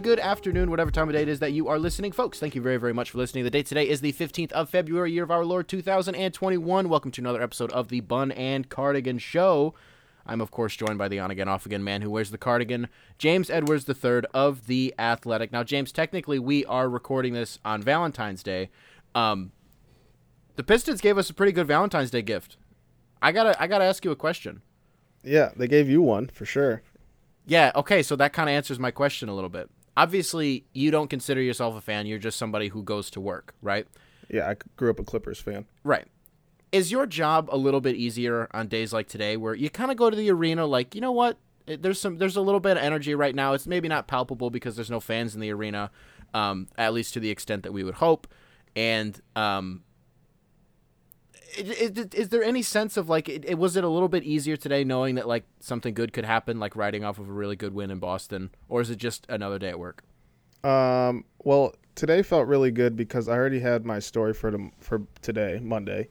good afternoon, whatever time of day it is that you are listening, folks. Thank you very, very much for listening. The date today is the 15th of February, year of our Lord 2021. Welcome to another episode of the Bun and Cardigan Show. I'm, of course, joined by the on again, off again man who wears the cardigan, James Edwards III of The Athletic. Now, James, technically, we are recording this on Valentine's Day. Um, the Pistons gave us a pretty good Valentine's Day gift. I gotta, I gotta ask you a question. Yeah, they gave you one for sure. Yeah, okay, so that kind of answers my question a little bit. Obviously, you don't consider yourself a fan, you're just somebody who goes to work, right? Yeah, I grew up a Clippers fan. Right. Is your job a little bit easier on days like today where you kind of go to the arena like, you know what? There's some there's a little bit of energy right now. It's maybe not palpable because there's no fans in the arena, um, at least to the extent that we would hope. And um, is, is, there any sense of like it, it, was it a little bit easier today knowing that like something good could happen like riding off of a really good win in Boston or is it just another day at work? Um well today felt really good because I already had my story for the, for today Monday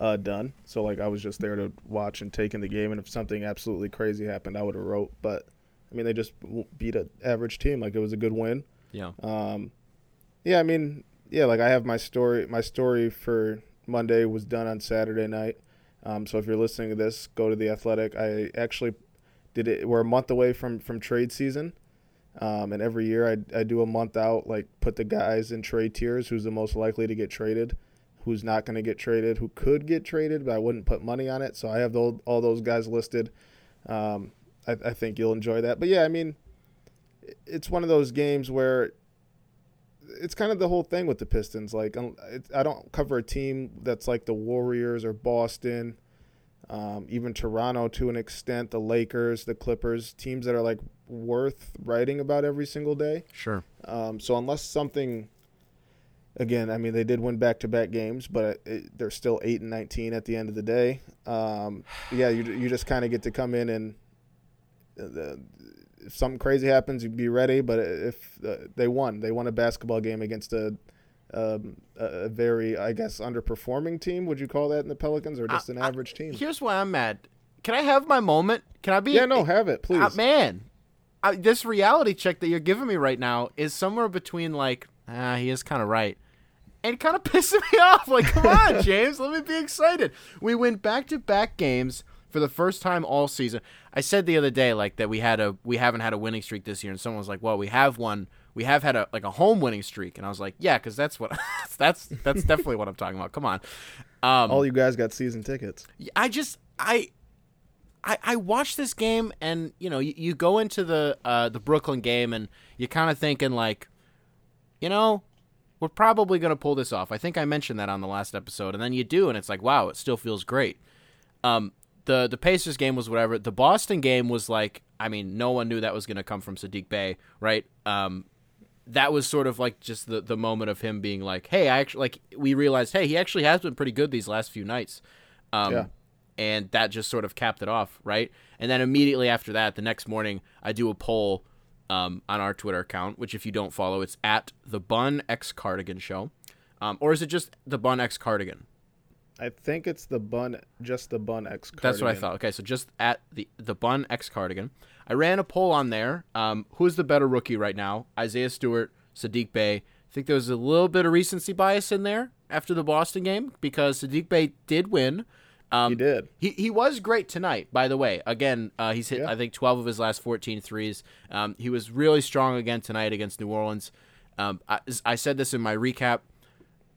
uh, done so like I was just there to watch and take in the game and if something absolutely crazy happened I would have wrote but I mean they just beat an average team like it was a good win. Yeah. Um yeah I mean yeah like I have my story my story for Monday was done on Saturday night. Um, so if you're listening to this, go to the Athletic. I actually did it. We're a month away from from trade season, um, and every year I I do a month out, like put the guys in trade tiers. Who's the most likely to get traded? Who's not going to get traded? Who could get traded? But I wouldn't put money on it. So I have the, all those guys listed. Um, I, I think you'll enjoy that. But yeah, I mean, it's one of those games where it's kind of the whole thing with the Pistons. Like, I don't cover a team that's like the Warriors or Boston, um, even Toronto to an extent, the Lakers, the Clippers, teams that are like worth writing about every single day. Sure. Um, so unless something, again, I mean, they did win back to back games, but it, they're still eight and nineteen at the end of the day. Um, yeah, you you just kind of get to come in and. Uh, if something crazy happens, you'd be ready. But if uh, they won, they won a basketball game against a, um, a very, I guess, underperforming team. Would you call that in the Pelicans, or just an I, average team? Here's why I'm mad. Can I have my moment? Can I be? Yeah, no, have it, please. Uh, man, I, this reality check that you're giving me right now is somewhere between like, ah, he is kind of right. And kind of pissing me off. Like, come on, James, let me be excited. We win back to back games for the first time all season. I said the other day like that we had a we haven't had a winning streak this year, and someone was like, "Well, we have one. We have had a like a home winning streak," and I was like, "Yeah, because that's what that's that's definitely what I'm talking about. Come on." Um, all you guys got season tickets. I just I. I, I watched this game and you know you, you go into the uh, the Brooklyn game and you're kind of thinking like, you know, we're probably gonna pull this off. I think I mentioned that on the last episode, and then you do, and it's like, wow, it still feels great. Um, the the Pacers game was whatever. The Boston game was like, I mean, no one knew that was going to come from Saddiq Bey, right? Um, that was sort of like just the the moment of him being like, hey, I actually like we realized, hey, he actually has been pretty good these last few nights. Um, yeah. And that just sort of capped it off, right? And then immediately after that, the next morning, I do a poll um, on our Twitter account, which if you don't follow, it's at the Bun X Cardigan Show, um, or is it just the Bun X Cardigan? I think it's the bun, just the bun X. Cardigan. That's what I thought. Okay, so just at the the bun X cardigan. I ran a poll on there. Um, who's the better rookie right now? Isaiah Stewart, Saddiq Bey. I think there was a little bit of recency bias in there after the Boston game because Saddiq Bey did win. Um, he did. He he was great tonight. By the way, again, uh, he's hit yeah. I think 12 of his last 14 threes. Um, he was really strong again tonight against New Orleans. Um, I, I said this in my recap.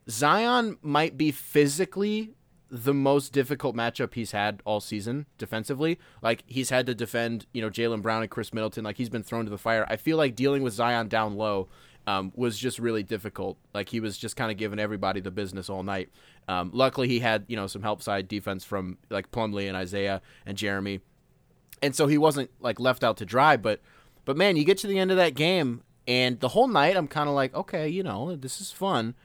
Zion might be physically the most difficult matchup he's had all season defensively. Like he's had to defend, you know, Jaylen Brown and Khris Middleton. Like he's been thrown to the fire. I feel like dealing with Zion down low um, was just really difficult. Like he was just kind of giving everybody the business all night. Um, luckily, he had you know some help side defense from like Plumlee and Isaiah and Jeremy, and so he wasn't like left out to dry. But but man, you get to the end of that game, and the whole night I'm kind of like, okay, you know, this is fun.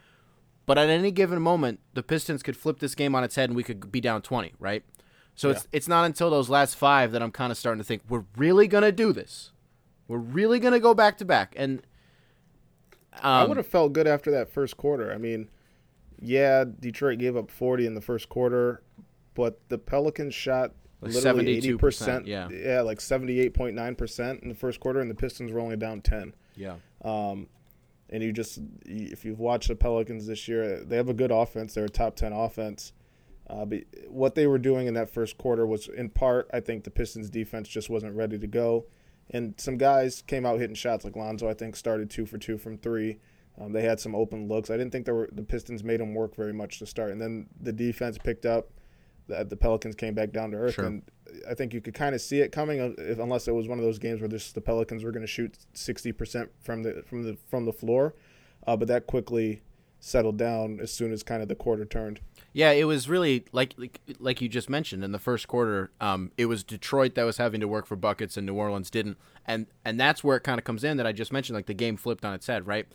But at any given moment, the Pistons could flip this game on its head and we could be down 20, right? So yeah. it's it's not until those last five that I'm kind of starting to think we're really gonna do this. We're really gonna go back to back, and um, I would have felt good after that first quarter. I mean, yeah, Detroit gave up 40 in the first quarter, but the Pelicans shot like literally 80 percent. Yeah, yeah, like 78.9 percent in the first quarter, and the Pistons were only down 10. Yeah. Um, and you just if you've watched the Pelicans this year, they have a good offense. They're a top ten offense. Uh, but what they were doing in that first quarter was, in part, I think the Pistons defense just wasn't ready to go, and some guys came out hitting shots. Like Lonzo, I think started two for two from three. Um, they had some open looks. I didn't think were the Pistons made them work very much to start, and then the defense picked up. The, the Pelicans came back down to earth, sure. and I think you could kind of see it coming, uh, if, unless it was one of those games where this, the Pelicans were going to shoot sixty percent from the from the from the floor, uh, but that quickly settled down as soon as kind of the quarter turned. Yeah, it was really like like, like you just mentioned in the first quarter. Um, it was Detroit that was having to work for buckets, and New Orleans didn't, and and that's where it kind of comes in that I just mentioned. Like the game flipped on its head, right?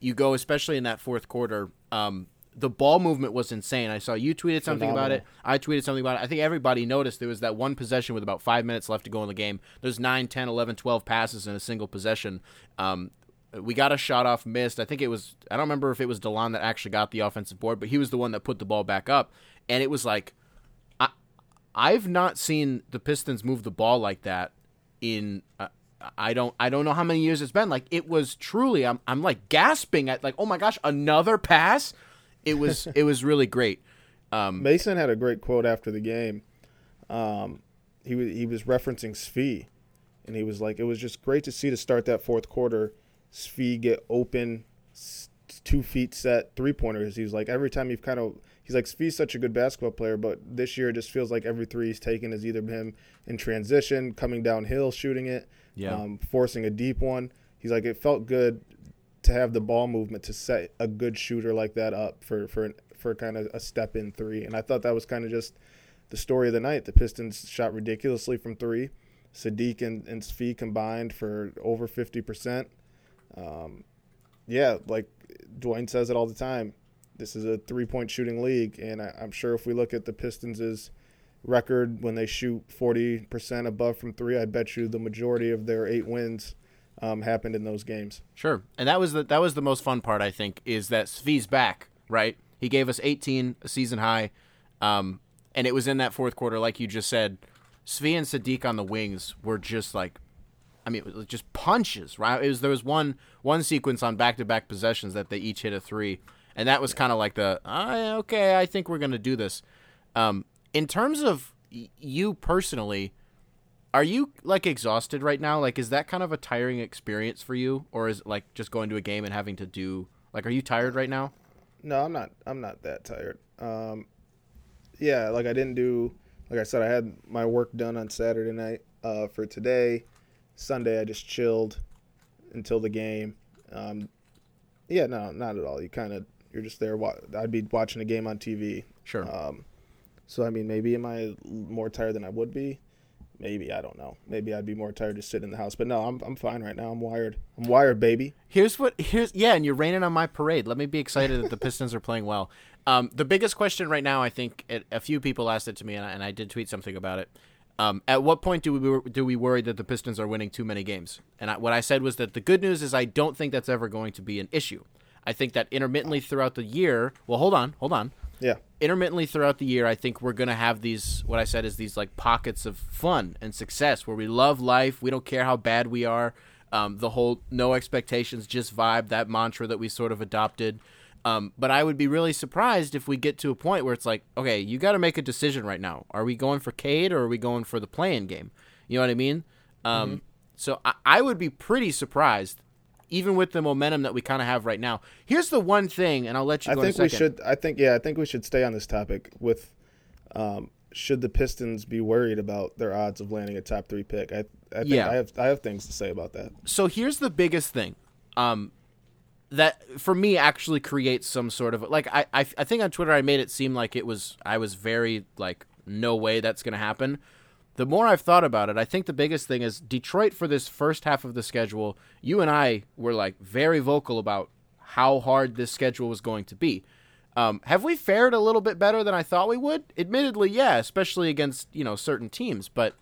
You go especially in that fourth quarter. Um, the ball movement was insane. I saw you tweeted something Phenomenal. about it. I tweeted something about it. I think everybody noticed there was that one possession with about five minutes left to go in the game. There's 9, 10, 11, 12 passes in a single possession. Um, we got a shot off missed. I think it was I don't remember if it was Delon that actually got the offensive board, but he was the one that put the ball back up. And it was like I I've not seen the Pistons move the ball like that in uh, I don't I don't know how many years it's been. Like it was truly I'm I'm like gasping at like oh my gosh another pass. It was it was really great. Um, Mason had a great quote after the game. Um, he he was referencing Svi, and he was like, "It was just great to see to start that fourth quarter Svi get open, two feet set three pointers. He's like every time you've kind of he's like Svi's such a good basketball player, but this year it just feels like every three he's taken is either him in transition, coming downhill, shooting it, yeah. um, forcing a deep one. He's like it felt good to have the ball movement to set a good shooter like that up for for for kind of a step in three. And I thought that was kind of just the story of the night. The Pistons shot ridiculously from three. Saddiq and, and Svi combined for over 50%. Um, yeah, like Dwane says it all the time. This is a three point shooting league, and I, am sure if we look at the Pistons' record when they shoot 40% above from three, I bet you the majority of their eight wins um, happened in those games. Sure, and that was the that was the most fun part. I think is that Svi's back. Right, he gave us 18, a season high, um, and it was in that fourth quarter, like you just said. Svi and Saddiq on the wings were just like I mean, it was just punches, right? It was there was one one sequence on back to back possessions that they each hit a three, and that was kind of like the oh, okay, I think we're gonna do this. Um, in terms of y- you personally, are you like exhausted right now? Like, is that kind of a tiring experience for you, or is it like just going to a game and having to do like, are you tired right now? No, I'm not. I'm not that tired. Um, yeah, like I didn't do. Like I said, I had my work done on Saturday night uh, for today Sunday I just chilled until the game. Um, yeah, no, not at all. You kind of you're just there. I'd be watching a game on TV. Sure. Um, so I mean, maybe am I more tired than I would be? Maybe I don't know. Maybe I'd be more tired to sit in the house. But no, I'm I'm fine right now. I'm wired. I'm wired, baby. Here's what here's yeah, and you're raining on my parade. Let me be excited that the Pistons are playing well. Um, the biggest question right now, I think, it, a few people asked it to me, and I, and I did tweet something about it. Um, at what point do we do we worry that the Pistons are winning too many games? And I, what I said was that the good news is I don't think that's ever going to be an issue. I think that intermittently throughout the year, well, hold on, hold on. Yeah. Intermittently throughout the year, I think we're going to have these, what I said is these like pockets of fun and success where we love life. We don't care how bad we are. Um, the whole no expectations, just vibe, that mantra that we sort of adopted. Um, but I would be really surprised if we get to a point where it's like, okay, you got to make a decision right now. Are we going for Cade or are we going for the playing game? You know what I mean? Um, mm-hmm. So I, I, would be pretty surprised, even with the momentum that we kind of have right now. Here's the one thing, and I'll let you. I think we should. I think yeah. I think we should stay on this topic with. Um, should the Pistons be worried about their odds of landing a top three pick? I, I think yeah. I have I have things to say about that. So here's the biggest thing. Um, that for me actually creates some sort of like I, I I think on Twitter I made it seem like it was I was very like no way that's going to happen. The more I've thought about it, I think the biggest thing is Detroit for this first half of the schedule. You and I were like very vocal about how hard this schedule was going to be. Um, have we fared a little bit better than I thought we would? Admittedly, yeah, especially against you know certain teams. But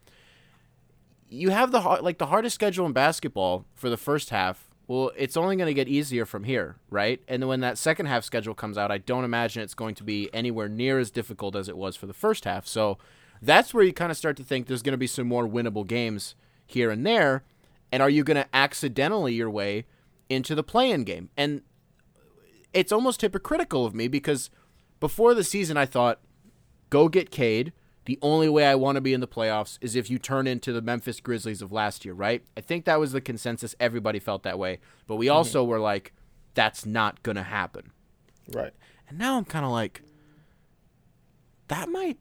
you have the like the hardest schedule in basketball for the first half well, it's only going to get easier from here, right? And when that second half schedule comes out, I don't imagine it's going to be anywhere near as difficult as it was for the first half. So that's where you kind of start to think there's going to be some more winnable games here and there. And are you going to accidentally your way into the play-in game. And it's almost hypocritical of me because before the season I thought go get Cade. The only way I want to be in the playoffs is if you turn into the Memphis Grizzlies of last year, right? I think that was the consensus. Everybody felt that way. But we also mm-hmm. were like, that's not going to happen. Right. And now I'm kind of like, that might,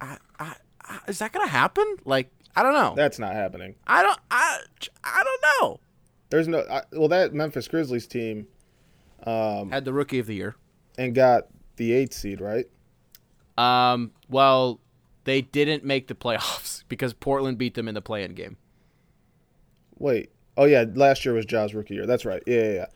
I, I, I, is that going to happen? Like, I don't know. That's not happening. I don't, I, I don't know. There's no, I, well, that Memphis Grizzlies team um, had the rookie of the year and got the eighth seed, right? Um, well, they didn't make the playoffs because Portland beat them in the play-in game. Wait. Oh yeah, last year was Ja's rookie year. That's right. Yeah, yeah, yeah.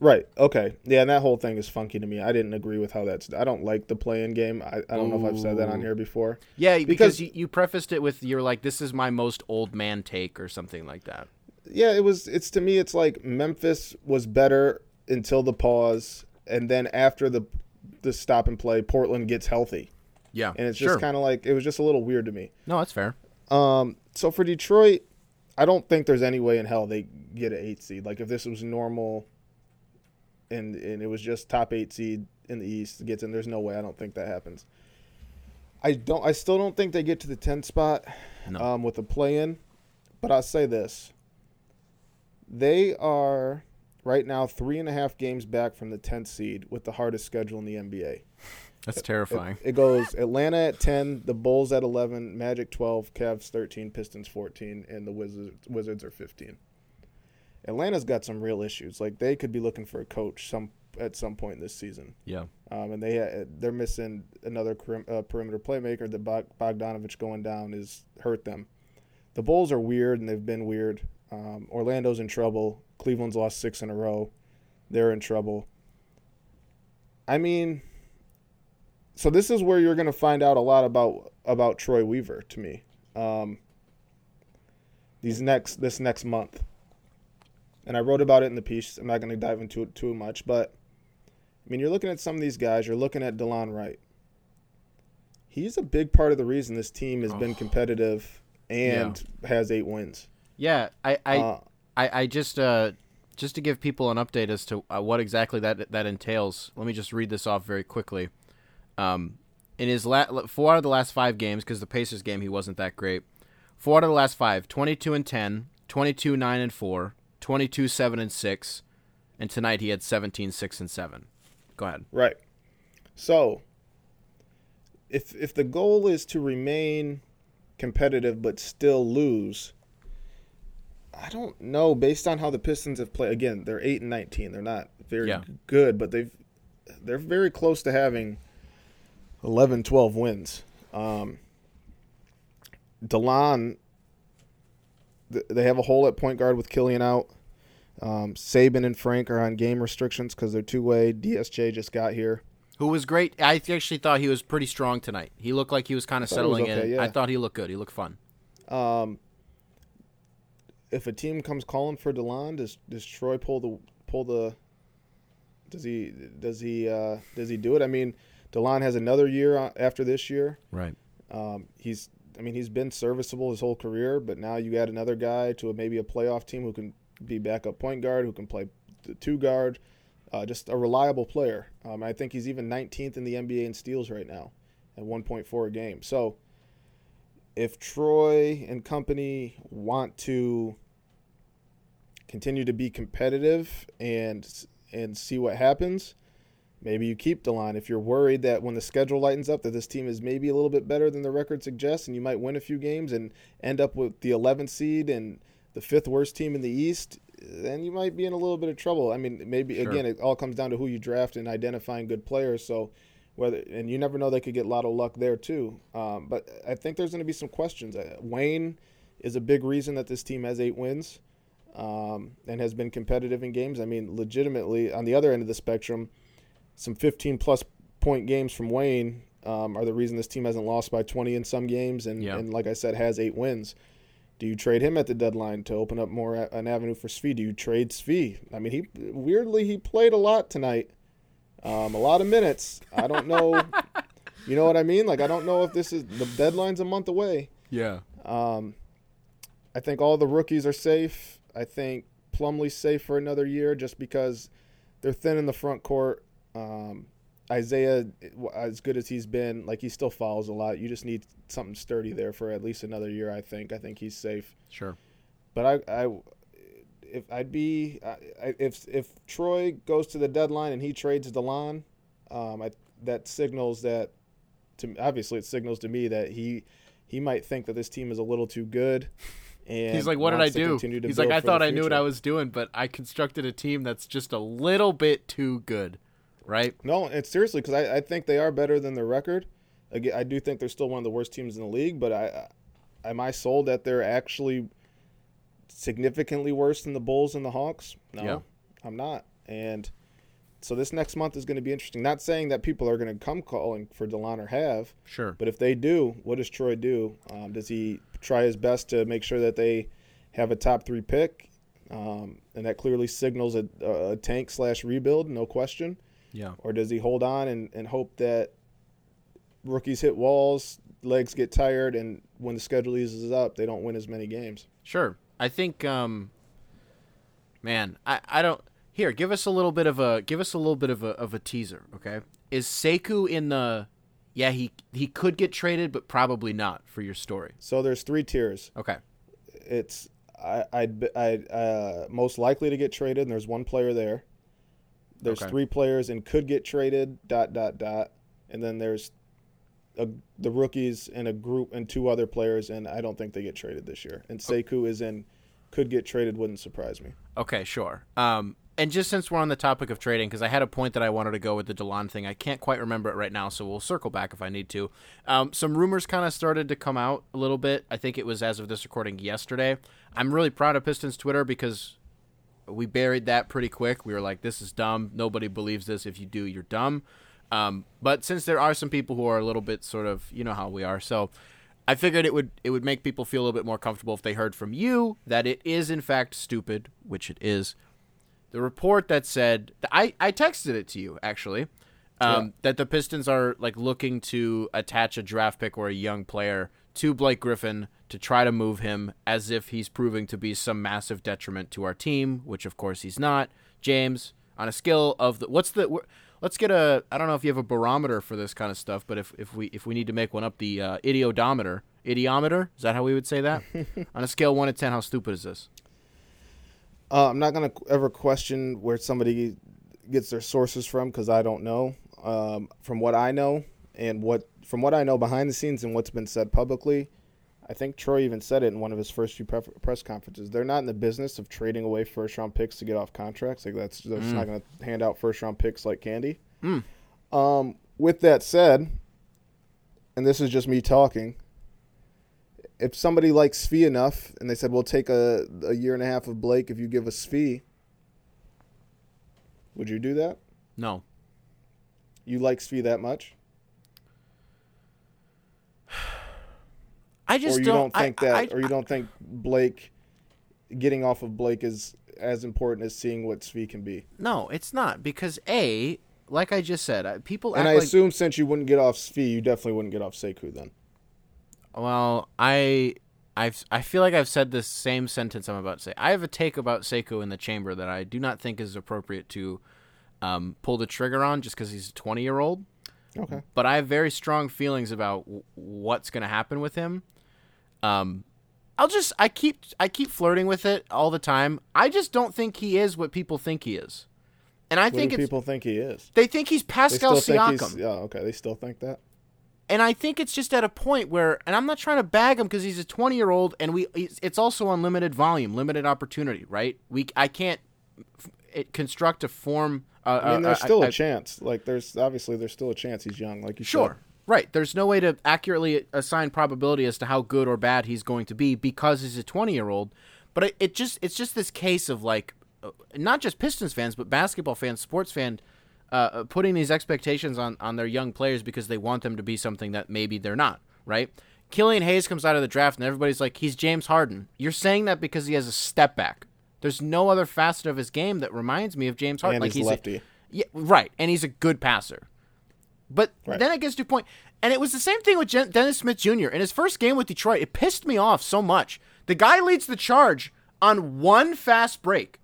Right. Okay. Yeah, and that whole thing is funky to me. I didn't agree with how that's. I don't like the play-in game. I, I don't Ooh. know if I've said that on here before. Yeah, because, because you, you prefaced it with you're like this is my most old man take or something like that. Yeah, it was. It's to me, it's like Memphis was better until the pause, and then after the the stop and play, Portland gets healthy. Yeah, and it's just sure. kind of like it was just a little weird to me. No, that's fair. Um, so for Detroit, I don't think there's any way in hell they get an eight seed. Like if this was normal, and and it was just top eight seed in the East gets in, there's no way. I don't think that happens. I don't. I still don't think they get to the 10th spot no. um, with the play in, but I'll say this: they are right now three and a half games back from the 10th seed with the hardest schedule in the NBA. That's terrifying. It, it, goes Atlanta at 10, the Bulls at 11, Magic 12, Cavs 13, Pistons 14, and the Wizards, Wizards are 15. Atlanta's got some real issues. Like they could be looking for a coach some at some point this season. Yeah. Um, and they they're missing another uh, perimeter playmaker. The Bogdanovich going down is hurt them. The Bulls are weird and they've been weird. Um, Orlando's in trouble. Cleveland's lost six in a row. They're in trouble. I mean, so this is where you're going to find out a lot about about Troy Weaver to me. Um, these next this next month, and I wrote about it in the piece. I'm not going to dive into it too much, but I mean, you're looking at some of these guys. You're looking at Delon Wright. He's a big part of the reason this team has oh. been competitive and yeah. has eight wins. Yeah, I I uh, I, I, just uh, just to give people an update as to uh, what exactly that that entails. Let me just read this off very quickly. Um, in his la- four out of the last five games, because the Pacers game he wasn't that great. Four out of the last five, 22 and 10, 22 9 and 4, 22 7 and 6, and tonight he had 17 6 and 7. Go ahead. Right. So, if if the goal is to remain competitive but still lose, I don't know based on how the Pistons have played. Again, they're 8 and 19. They're not very yeah. good, but they've they're very close to having 11, 12 wins. Um, Delon, they have a hole at point guard with Killian out. Um, Saben and Frank are on game restrictions because they're two way. DSJ just got here. Who was great. I actually thought he was pretty strong tonight. He looked like he was kind of settling okay, in. Yeah. I thought he looked good. He looked fun. Um, if a team comes calling for Delon, does does Troy pull the pull the? Does he does he uh, does he do it? I mean, Delon has another year after this year. Right. Um, he's, I mean, he's been serviceable his whole career, but now you add another guy to a, maybe a playoff team who can be backup point guard, who can play the two guard, uh, just a reliable player. Um, I think he's even 19th in the NBA in steals right now, at 1.4 a game. So, if Troy and company want to continue to be competitive and and see what happens, Maybe you keep Delon if you're worried that when the schedule lightens up that this team is maybe a little bit better than the record suggests and you might win a few games and end up with the 11th seed and the fifth worst team in the East, then you might be in a little bit of trouble. I mean, maybe sure. again it all comes down to who you draft and identifying good players. So whether and you never know they could get a lot of luck there too. Um, but I think there's going to be some questions. Uh, Wayne is a big reason that this team has eight wins um, and has been competitive in games. I mean, legitimately on the other end of the spectrum some 15 plus point games from Wayne um, are the reason this team hasn't lost by 20 in some games, and, and like I said, has eight wins. Do you trade him at the deadline to open up more an avenue for Svi? Do you trade Svi? I mean, he weirdly he played a lot tonight, um, a lot of minutes. I don't know, you know what I mean? Like I don't know if this is the deadline's a month away. Yeah. Um, I think all the rookies are safe. I think Plumlee safe for another year just because they're thin in the front court. Um, Isaiah, as good as he's been, like he still falls a lot. You just need something sturdy there for at least another year. I think. I think he's safe. Sure. But I, I if I'd be I, if if Troy goes to the deadline and he trades Delon, um, I, that signals that to obviously it signals to me that he he might think that this team is a little too good. And he's like, "What did I do?" He's like, "I thought I knew what I was doing, but I constructed a team that's just a little bit too good." Right? No, it's seriously because I, I think they are better than their record. Again, I do think they're still one of the worst teams in the league, but I, am I sold that they're actually significantly worse than the Bulls and the Hawks? No, yeah. I'm not. And so this next month is going to be interesting. Not saying that people are going to come calling for Delon or have. Sure. But if they do, what does Troy do? Um, does he try his best to make sure that they have a top three pick? Um, and that clearly signals a, a tank slash rebuild, no question. Yeah. Or does he hold on and, and hope that rookies hit walls, legs get tired, and when the schedule eases up, they don't win as many games? Sure. I think, um, man, I, I don't here, give us a little bit of a give us a little bit of a of a teaser, okay? Is Sekou in the yeah, he he could get traded but probably not for your story. So there's three tiers. Okay. It's I I'd, I'd uh, most likely to get traded and there's one player there. There's okay. three players and could get traded dot dot dot and then there's a, the rookies and a group and two other players and I don't think they get traded this year. And Sekou is in could get traded wouldn't surprise me. Okay, sure. Um and just since we're on the topic of trading, because I had a point that I wanted to go with the Delon thing, I can't quite remember it right now, so we'll circle back if I need to. Um, some rumors kind of started to come out a little bit. I think it was as of this recording yesterday. I'm really proud of Pistons Twitter because we buried that pretty quick. We were like, "This is dumb. Nobody believes this. If you do, you're dumb." Um, but since there are some people who are a little bit sort of, you know how we are, so I figured it would it would make people feel a little bit more comfortable if they heard from you that it is in fact stupid, which it is the report that said I I texted it to you actually. Um, yeah. That the Pistons are like looking to attach a draft pick or a young player to Blake Griffin to try to move him as if he's proving to be some massive detriment to our team, which of course he's not. James, on a scale of the what's the let's get a I don't know if you have a barometer for this kind of stuff, but if, if we if we need to make one up, the uh, idiodometer, idiometer is that how we would say that? on a scale one to ten, how stupid is this? Uh, I'm not gonna ever question where somebody gets their sources from because I don't know. Um, from what I know and what from what I know behind the scenes and what's been said publicly, I think Troy even said it in one of his first few press conferences. They're not in the business of trading away first round picks to get off contracts. Like that's they're mm. not going to hand out first round picks like candy. Mm. Um, with that said, and this is just me talking, if somebody likes Svi enough and they said we'll take a, a year and a half of Blake if you give us Svi, would you do that? No. You like Svi that much? I just or you don't, don't think I, that, I, or you don't think Blake getting off of Blake is as important as seeing what Svi can be. No, it's not because a like I just said, people. And I like, assume since you wouldn't get off Svi, you definitely wouldn't get off Sekou then. Well, I I've I feel like I've said this same sentence I'm about to say. I have a take about Sekou in the chamber that I do not think is appropriate to um, pull the trigger on just because he's a 20 year old. Okay. But I have very strong feelings about w- what's going to happen with him. Um, I'll just I keep I keep flirting with it all the time. I just don't think he is what people think he is. And I what think people think he is. They think he's Pascal Siakam. Think yeah, okay. They still think that. And I think it's just at a point where, and I'm not trying to bag him because he's a 20 year old, and we it's also unlimited volume, limited opportunity, right? We I can't it, construct a form. Uh, I mean, there's uh, still a chance. Like there's obviously there's still a chance he's young. Like you sure. Said. Right. There's no way to accurately assign probability as to how good or bad he's going to be because he's a 20 year old. But it, it just it's just this case of like uh, not just Pistons fans, but basketball fans, sports fans uh, uh, putting these expectations on, on their young players because they want them to be something that maybe they're not, right? Killian Hayes comes out of the draft and everybody's like, he's James Harden. You're saying that because he has a step back. There's no other facet of his game that reminds me of James Harden. And like he's, he's lefty. A, yeah, right. And he's a good passer. But right. then it gets to a point, and it was the same thing with Dennis Smith Jr. In his first game with Detroit, it pissed me off so much. The guy leads the charge on one fast break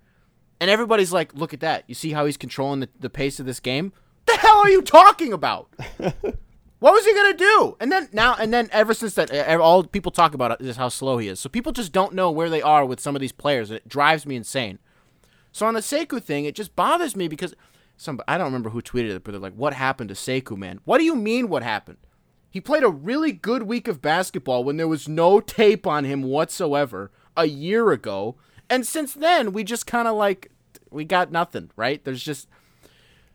And everybody's like, look at that. You see how he's controlling the, the pace of this game? What the hell are you talking about? what was he gonna do? And then now and then ever since that, all people talk about is how slow he is. So people just don't know where they are with some of these players. And it drives me insane. So on the Sekou thing, it just bothers me because some I don't remember who tweeted it, but they're like, "What happened to Sekou, man? What do you mean? What happened? He played a really good week of basketball when there was no tape on him whatsoever a year ago, and since then we just kind of like we got nothing. Right? There's just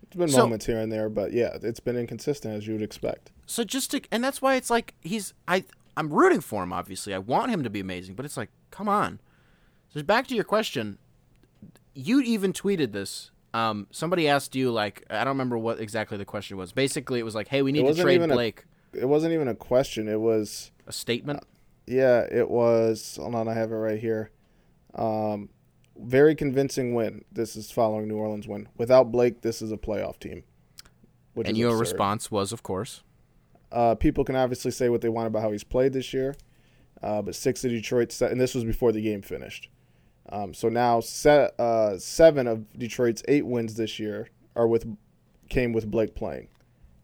it's been so, moments here and there, but yeah, it's been inconsistent as you would expect. So just to, and that's why it's like he's I I'm rooting for him. Obviously, I want him to be amazing, but it's like, come on. So back to your question, you even tweeted this um, somebody asked you like I don't remember what exactly the question was. Basically, it was like, "Hey, we need to trade Blake." A, it wasn't even a question. It was a statement. Uh, yeah, it was. Hold on, I have it right here. Um, very convincing win. This is following New Orleans win. Without Blake, this is a playoff team. and your absurd. response was, of course. Uh, people can obviously say what they want about how he's played this year, uh, but six of Detroit, and this was before the game finished. Um, so now uh, seven of Detroit's eight wins this year are with came with Blake playing.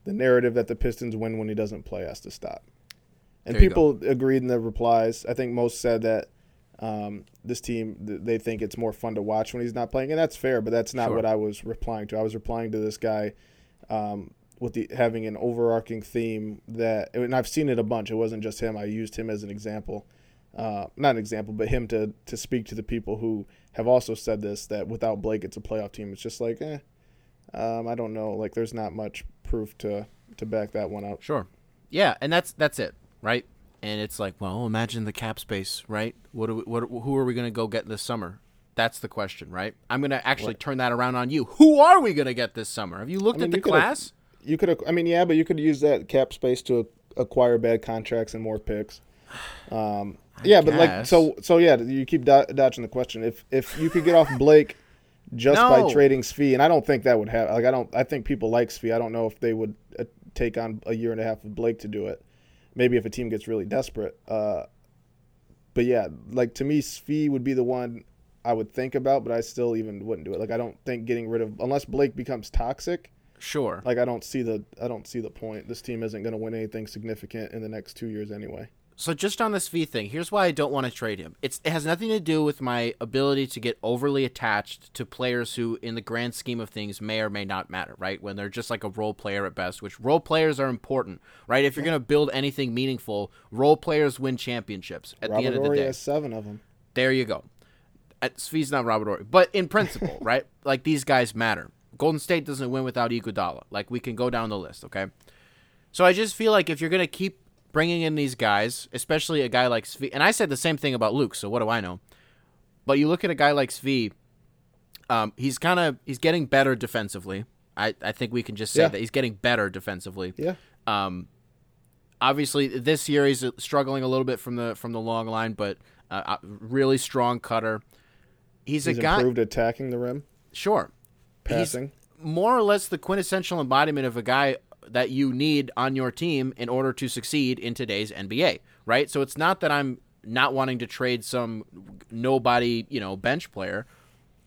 The narrative that the Pistons win when he doesn't play has to stop. And people go. agreed in the replies. I think most said that um, this team they think it's more fun to watch when he's not playing, and that's fair. But that's not sure. what I was replying to. I was replying to this guy um, with the having an overarching theme that, and I've seen it a bunch. It wasn't just him. I used him as an example uh, not an example, but him to to speak to the people who have also said this that without Blake, it's a playoff team. It's just like, eh, um, I don't know. Like, there's not much proof to to back that one up. Sure, yeah, and that's that's it, right? And it's like, well, imagine the cap space, right? What, we, what who are we going to go get this summer? That's the question, right? I'm going to actually what? turn that around on you. Who are we going to get this summer? Have you looked I mean, at the class? You could, I mean, yeah, but you could use that cap space to acquire bad contracts and more picks. Um, yeah, but like so so yeah, you keep do- dodging the question. If if you could get off Blake just no. by trading Svi, and I don't think that would happen. Like I don't. I think people like Svi. I don't know if they would uh, take on a year and a half of Blake to do it. Maybe if a team gets really desperate. Uh, but yeah, like to me, Svi would be the one I would think about, but I still even wouldn't do it. Like I don't think getting rid of unless Blake becomes toxic. Sure. Like I don't see the I don't see the point. This team isn't going to win anything significant in the next two years anyway. So just on this V thing, here's why I don't want to trade him. It's, it has nothing to do with my ability to get overly attached to players who, in the grand scheme of things, may or may not matter. Right when they're just like a role player at best, which role players are important. Right, if you're going to build anything meaningful, role players win championships. At Robert the end of the day, has seven of them. There you go. At, Svi's not Robert Horry, but in principle, right? Like these guys matter. Golden State doesn't win without Iguodala. Like we can go down the list, okay? So I just feel like if you're going to keep bringing in these guys, especially a guy like Svi. And I said the same thing about Luke, so what do I know? But you look at a guy like Svi, um, he's kind of he's getting better defensively. I, I think we can just say yeah. that he's getting better defensively. Yeah. Um, obviously this year he's struggling a little bit from the from the long line, but uh, really strong cutter. He's, he's a guy improved attacking the rim. Sure. Passing. He's more or less the quintessential embodiment of a guy that you need on your team in order to succeed in today's NBA, right? So it's not that I'm not wanting to trade some nobody, you know, bench player.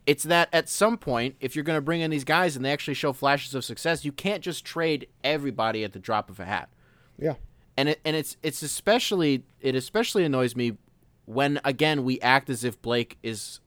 It's that at some point, if you're going to bring in these guys and they actually show flashes of success, you can't just trade everybody at the drop of a hat. Yeah. And it and it's it's especially it especially annoys me when again we act as if Blake is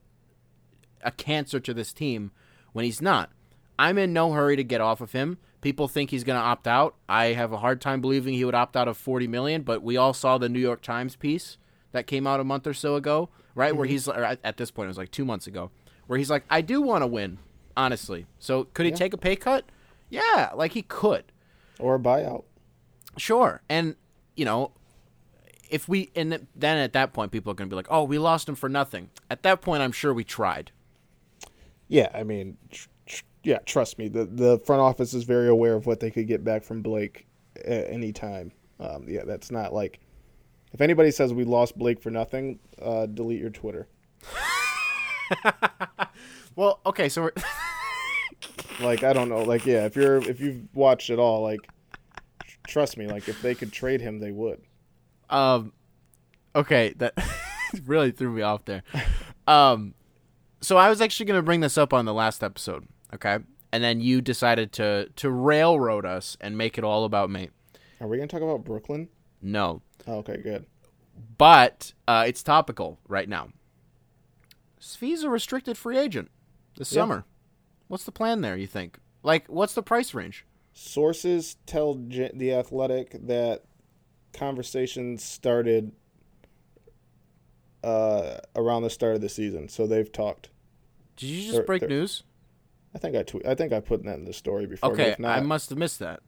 a cancer to this team when he's not. I'm in no hurry to get off of him People think he's going to opt out. I have a hard time believing he would opt out of 40 million, but we all saw the New York Times piece that came out a month or so ago, right? Mm-hmm. Where he's at this point it was like 2 months ago, where he's like I do want to win, honestly. So could he yeah. take a pay cut? Yeah, like he could. Or a buyout. Sure. And you know, if we and then at that point people are going to be like, "Oh, we lost him for nothing." At that point, I'm sure we tried. Yeah, I mean, yeah, trust me, the the front office is very aware of what they could get back from Blake at any time. Um, yeah, that's not like if anybody says we lost Blake for nothing, uh, delete your Twitter. well, okay, so we're like I don't know, like yeah, if you're if you've watched it all, like trust me, like if they could trade him, they would. Um, okay, that really threw me off there. Um, So I was actually going to bring this up on the last episode, okay? And then you decided to to railroad us and make it all about me. Are we going to talk about Brooklyn? No. Oh, okay, good. But uh, it's topical right now. Svi's a restricted free agent this Yeah. summer. What's the plan there? You think? Like, what's the price range? Sources tell J- the Athletic that conversations started uh, around the start of the season, so they've talked. Did you just They're- break they're- news? I think I tweet. I think I put that in the story before. Okay, if not, I must have missed that.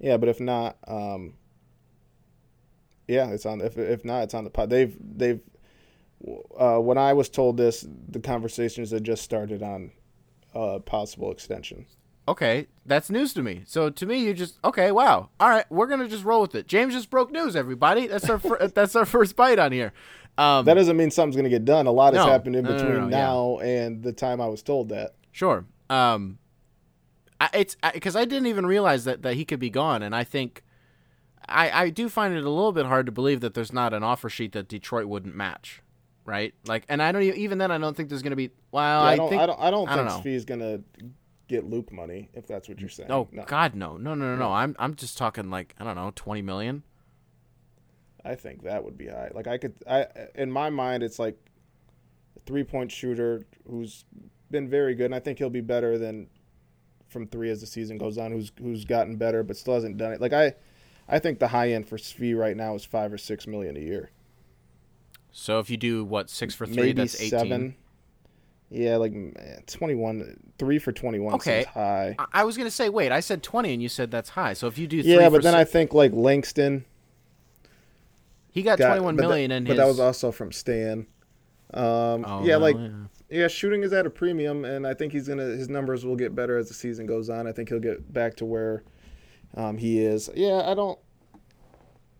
Yeah, but if not, um, yeah, it's on. If if not, it's on the pod. They've they've. Uh, when I was told this, the conversations had just started on uh, possible extension. Okay, that's news to me. So to me, you just okay. Wow. All right, we're gonna just roll with it. James just broke news. Everybody, that's our fir- that's our first bite on here. Um, That doesn't mean something's going to get done. A lot has No. happened in No, between no, no, now and the time I was told that. Sure. Um, I, it's because I, didn't even realize that, that he could be gone, and I think I I do find it a little bit hard to believe that there's not an offer sheet that Detroit wouldn't match, right? Like, and I don't even then I don't think there's going to be. Well, Yeah, I, I, don't. think I don't. I don't I don't think. Svi's going to get Luke money if that's what you're saying. Oh no, God, no, no, no, no, no. I'm I'm just talking like I don't know, twenty million. I think that would be high. Like I could. I in my mind, it's like a three point shooter who's been very good, and I think he'll be better than from three as the season goes on. Who's who's gotten better, but still hasn't done it. Like I, I think the high end for Svi right now is five or six million a year. So if you do what six for three, Maybe that's eighteen. seven. Yeah, like twenty one, three for twenty one Okay. seems high. I, was gonna say, wait, I said twenty, and you said that's high. So if you do, Yeah, but then I think like Langston he got, got twenty one that- million in but his. that was also from Stan. Um, Oh, yeah, well, like yeah. Yeah, shooting is at a premium, and I think he's gonna his numbers will get better as the season goes on. I think he'll get back to where um, he is. Yeah, I don't.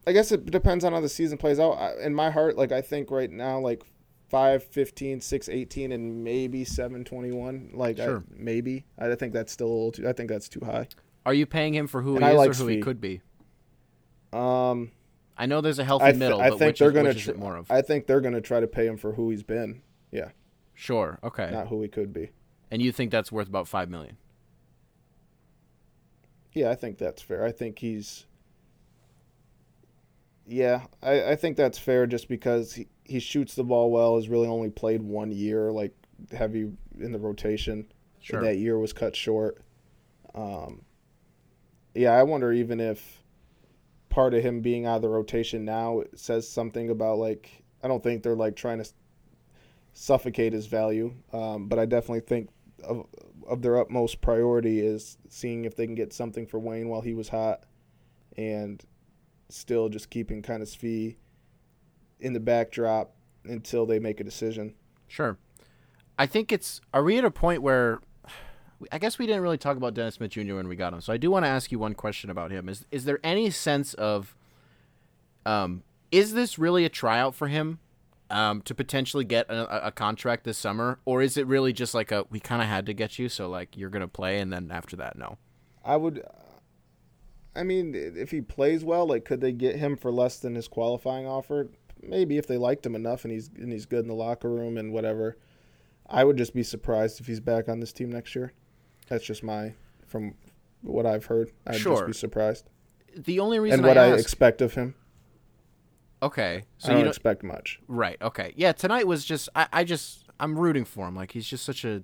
I guess it depends on how the season plays out. I, in my heart, like I think right now, like 5, 15, 6, 18, and maybe 7, 21. Like Sure. I, maybe. I think that's still a little too. I think that's too high. Are you paying him for who And he I is like or who he could be? Um, I know there's a healthy I, th- middle, I but think which, they're is, gonna. tr- more of? I think they're gonna try to pay him for who he's been. Yeah, sure, okay. not who he could be. And you think that's worth about five million? Yeah, I think that's fair. I think he's. Yeah, I, I think that's fair just because he, he shoots the ball well, has really only played one year, like heavy in the rotation. Sure. That year was cut short. Um, yeah, I wonder even if part of him being out of the rotation now says something about like I don't think they're like trying to suffocate his value, um, but I definitely think of of their utmost priority is seeing if they can get something for Wayne while he was hot, and still just keeping kind of Svi in the backdrop until they make a decision. Sure. I think it's. Are we at a point where? I guess we didn't really talk about Dennis Smith Jr. when we got him, so I do want to ask you one question about him. Is is there any sense of, um, is this really a tryout for him, um, to potentially get a, a contract this summer, or is it really just like a we kind of had to get you, so like you're gonna play, and then after that, no. I would. I mean, if he plays well, like, could they get him for less than his qualifying offer? Maybe if they liked him enough and he's and he's good in the locker room and whatever. I would just be surprised if he's back on this team next year. That's just my from what I've heard. I'd Sure. just be surprised. The only reason And what I, I, ask, expect of him, okay, so I you don't don't, expect much. Right. Okay. Yeah. Tonight was just I, I just I'm rooting for him. Like he's just such a,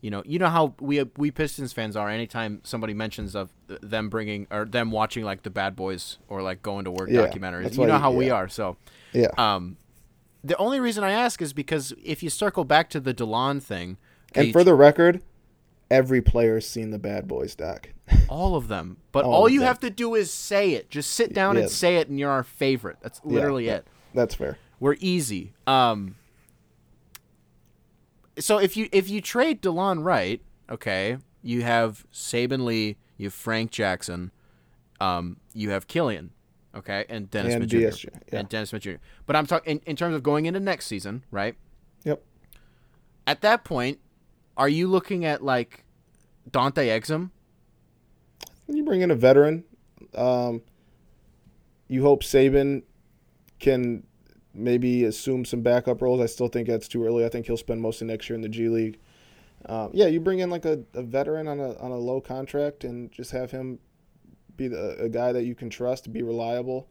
you know, you know how we we Pistons fans are. Anytime somebody mentions of them bringing or them watching like the Bad Boys or like going to work Yeah, documentaries, you know how we are. So, Yeah. um, the only reason I ask is because if you circle back to the Delon thing, and for the record, every player's seen the Bad Boys doc. all of them, but All all, you them. have to do is say it. Just sit down Yeah. and say it, and you're our favorite. That's literally Yeah. it. That's fair. We're easy. Um so if you if you trade Delon Wright, okay, you have Saben Lee, you have Frank Jackson, um, you have Killian, okay, and Dennis And Smith Jr. Yeah. and Dennis Smith Jr. But I'm talking in, in terms of going into next season, right? Yep. At that point, are you looking at like Dante Exum? You bring in a veteran. Um, you hope Saben can maybe assume some backup roles. I still think that's too early. I think he'll spend most of next year in the G League. Um, yeah, you bring in like a, a veteran on a on a low contract and just have him be the, a guy that you can trust, be reliable.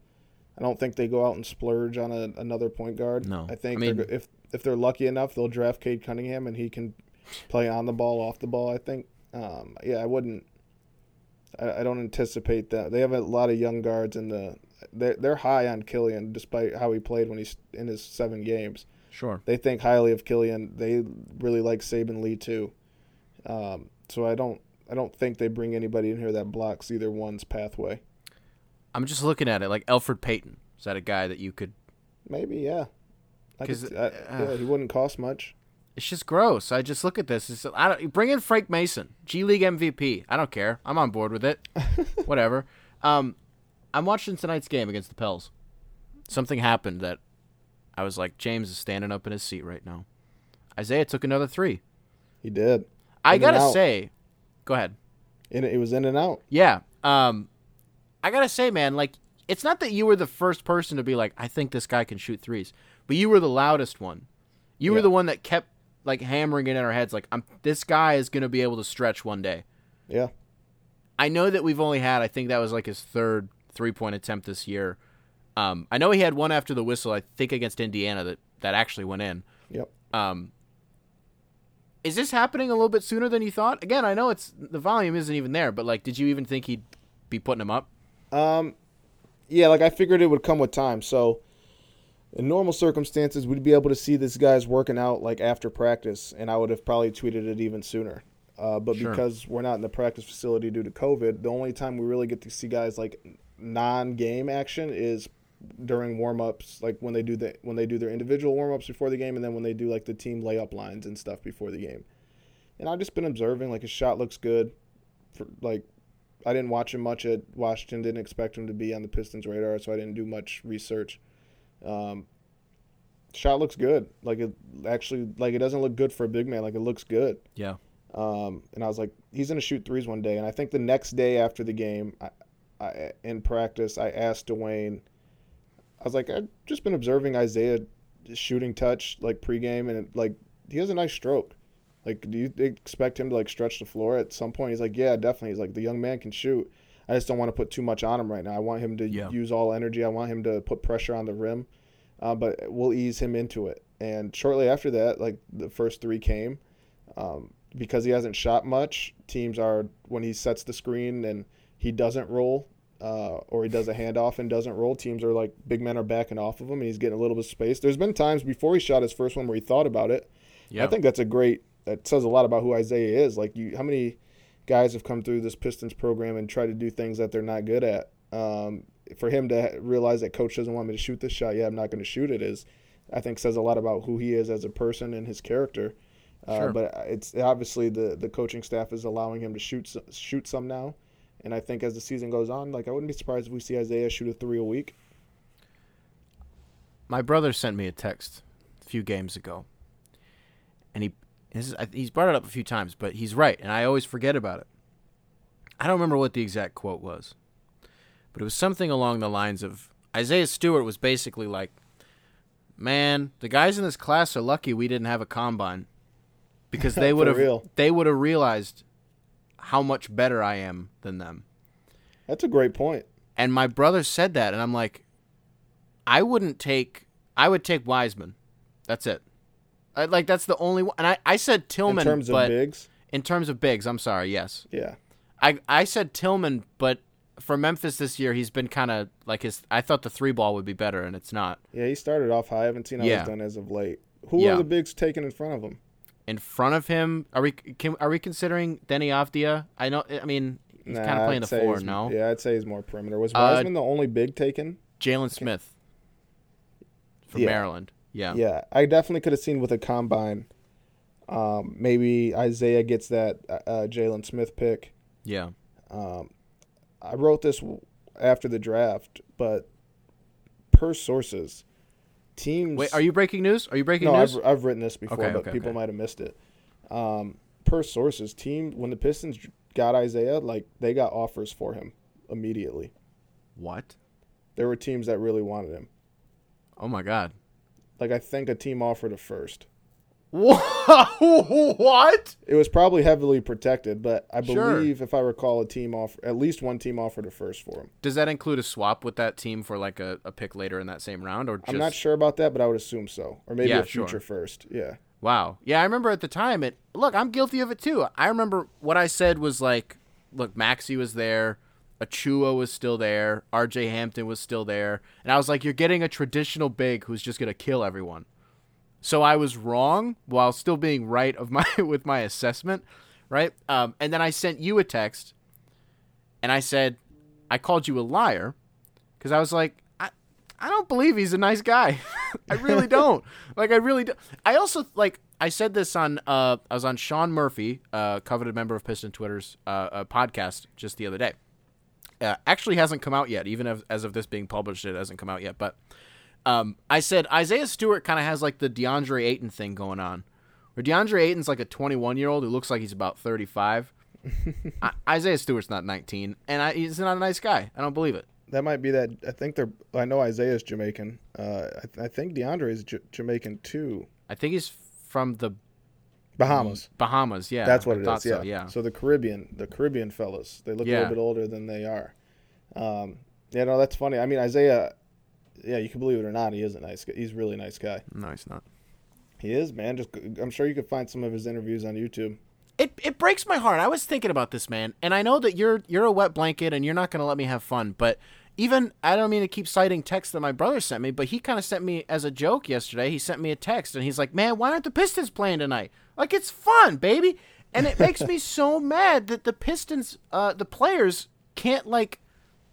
I don't think they go out and splurge on a, another point guard. No, I think I mean, if if they're lucky enough, they'll draft Cade Cunningham and he can play on the ball, off the ball. I think. Um, yeah, I wouldn't. I, I, don't anticipate that. They have a lot of young guards in the. They're they're high on Killian despite how he played when he's in his seven games. Sure. They think highly of Killian. They really like Saben Lee too. Um, so I don't I don't think they bring anybody in here that blocks either one's pathway. I'm just looking at it like Elfrid Payton. Is that a guy that you could? Maybe yeah. Because uh, yeah, he wouldn't cost much. It's just gross. I just look at this. It's, I don't bring in Frank Mason, G League MVP. I don't care. I'm on board with it. Whatever. Um, I'm watching tonight's game against the Pels. Something happened that I was like, James is standing up in his seat right now. Isaiah took another three. He did. I gotta say, go ahead. And it was in and out. Yeah. Um, I gotta say, man, like it's not that you were the first person to be like, I think this guy can shoot threes, but you were the loudest one. You yeah. were the one that kept like hammering it in our heads, like, I'm this guy is gonna be able to stretch one day. Yeah. I know that we've only had, I think that was like his third three point attempt this year. Um, I know he had one after the whistle, I think against Indiana that that actually went in. Yep. Um, is this happening a little bit sooner than you thought? Again, I know it's the volume isn't even there, but like, did you even think he'd be putting him up? Um, yeah, like I figured it would come with time. So, in normal circumstances, we'd be able to see this guy's working out like after practice, and I would have probably tweeted it even sooner. Uh, but sure. because we're not in the practice facility due to COVID, the only time we really get to see guys like non-game action is during warm-ups like when they do the when they do their individual warm-ups before the game and then when they do like the team layup lines and stuff before the game and i've just been observing like his shot looks good for like i didn't watch him much at washington didn't expect him to be on the pistons radar so i didn't do much research um, shot looks good like it actually like it doesn't look good for a big man like it looks good yeah um, and i was like he's gonna shoot threes one day and i think the next day after the game I, I, in practice, I asked Dwane. I was like, I've just been observing Isaiah shooting touch like pregame, and it, like he has a nice stroke. Like, do you expect him to like stretch the floor at some point? He's like, yeah, definitely. He's like, the young man can shoot. I just don't want to put too much on him right now. I want him to yeah. use all energy. I want him to put pressure on the rim, uh, but we'll ease him into it. And shortly after that, like the first three came, um, because he hasn't shot much. Teams are when he sets the screen and he doesn't roll uh, or he does a handoff and doesn't roll, teams are like big men are backing off of him and he's getting a little bit of space. There's been times before he shot his first one where he thought about it. Yeah. I think that's a great that says a lot about who Isaiah is. Like you how many guys have come through this Pistons program and try to do things that they're not good at. Um, for him to realize that coach doesn't want me to shoot this shot, yeah, I'm not going to shoot it is I think says a lot about who he is as a person and his character. Uh, sure. But it's obviously the the coaching staff is allowing him to shoot shoot some now. And I think as the season goes on, like I wouldn't be surprised if we see Isaiah shoot a three a week. My brother sent me a text a few games ago, and he is, he's brought it up a few times, but he's right, and I always forget about it. I don't remember what the exact quote was, but it was something along the lines of Isaiah Stewart was basically like, "Man, the guys in this class are lucky we didn't have a combine." Because they would have they would have realized how much better I am than them. That's a great point. And my brother said that, and I'm like, I wouldn't take. I would take Wiseman. That's it. I, like that's the only one. And I, I said Tillman. In terms of bigs. In terms of bigs, I'm sorry. Yes. Yeah. I I said Tillman, but for Memphis this year, he's been kind of like his. I thought the three ball would be better, and it's not. Yeah, he started off high. I haven't seen how yeah. he's done as of late. Who yeah. are the bigs taking in front of him? in front of him? Are we can are we considering Deni Avdija? I know. I mean, he's nah, kind of playing the four. No. Yeah, I'd say he's more perimeter. Was uh, Wiseman uh, the only big taken? Jalen Smith from yeah. Maryland. Yeah. Yeah, I definitely could have seen with a combine. Um, maybe Isaiah gets that uh, uh Jalen Smith pick. Yeah. Um, I wrote this after the draft, but per sources, teams. Wait, are you breaking news? Are you breaking no, news? I've, I've written this before, okay, but okay, people okay. might have missed it. Um, per sources, team when the Pistons got Isaiah, like they got offers for him immediately. What? There were teams that really wanted him. Oh my god. Like I think a team offered a first. what? It was probably heavily protected, but I Sure. believe if I recall, a team offer at least one team offered a first for him. Does that include a swap with that team for like a, a pick later in that same round, or just? I'm not sure about that, but I would assume so, or maybe Yeah, a future sure. first. Yeah. Wow. Yeah, I remember at the time it look, I'm guilty of it too. I remember what I said was like, look, Maxey was there, Achiuwa was still there, RJ Hampton was still there, and I was like, You're getting a traditional big who's just gonna kill everyone. So I was wrong while still being right of my with my assessment, right? Um, and then I sent you a text and I said, I called you a liar because I was like, I, I don't believe he's a nice guy. I really don't. like, I really do. I also like. I said this on. Uh, I was on Sean Murphy, uh, coveted member of Piston Twitter's uh, uh, podcast just the other day. Uh, actually, hasn't come out yet. Even as, as of this being published, it hasn't come out yet. But um, I said Isaiah Stewart kind of has like the DeAndre Ayton thing going on, where DeAndre Ayton's like a 21 year old who looks like he's about 35. I, Isaiah Stewart's not 19, and I, he's not a nice guy. I don't believe it. That might be that. I think they're. I know Isaiah's Jamaican. Uh, I, I think DeAndre is J- Jamaican too. I think he's from the Bahamas. Bahamas. Yeah, That's what I it thought. Yeah. So, yeah. So the Caribbean, the Caribbean fellas, they look a little bit older than they are. Um, yeah, no, that's funny. I mean, Isaiah. Yeah, you can believe it or not, he is a nice. guy. He's a really nice guy. No, he's not. He is, man. Just I'm sure you could find some of his interviews on YouTube. It it breaks my heart. I was thinking about this man, and I know that you're you're a wet blanket, and you're not going to let me have fun. But even I don't mean to keep citing texts that my brother sent me, but he kind of sent me as a joke yesterday. He sent me a text, and he's like, "Man, why aren't the Pistons playing tonight? Like it's fun, baby." And it makes me so mad that the Pistons, uh, the players can't like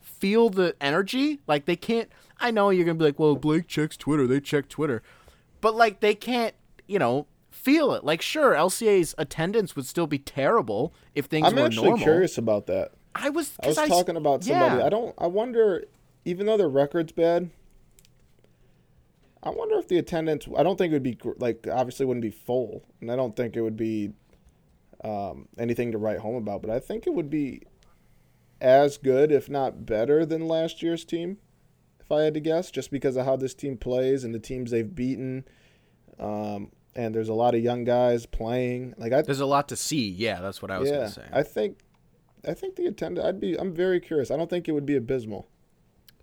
feel the energy. Like they can't. I know you're gonna be like, "Well, Blake checks Twitter. They check Twitter," but like they can't. You know. Feel it. Like, sure, LCA's attendance would still be terrible if things I'm were actually normal. curious about that. I was. I was 'cause talking about somebody. yeah. I don't. I wonder, even though their record's bad, I wonder if the attendance. I don't think it would be like obviously wouldn't be full, and I don't think it would be um, anything to write home about. But I think it would be as good, if not better, than last year's team. If I had to guess, just because of how this team plays and the teams they've beaten, um, and there's a lot of young guys playing. Like I, There's a lot to see. Yeah, that's what I was yeah, gonna say. I think, I think the attendance. I'd be. I'm very curious. I don't think it would be abysmal.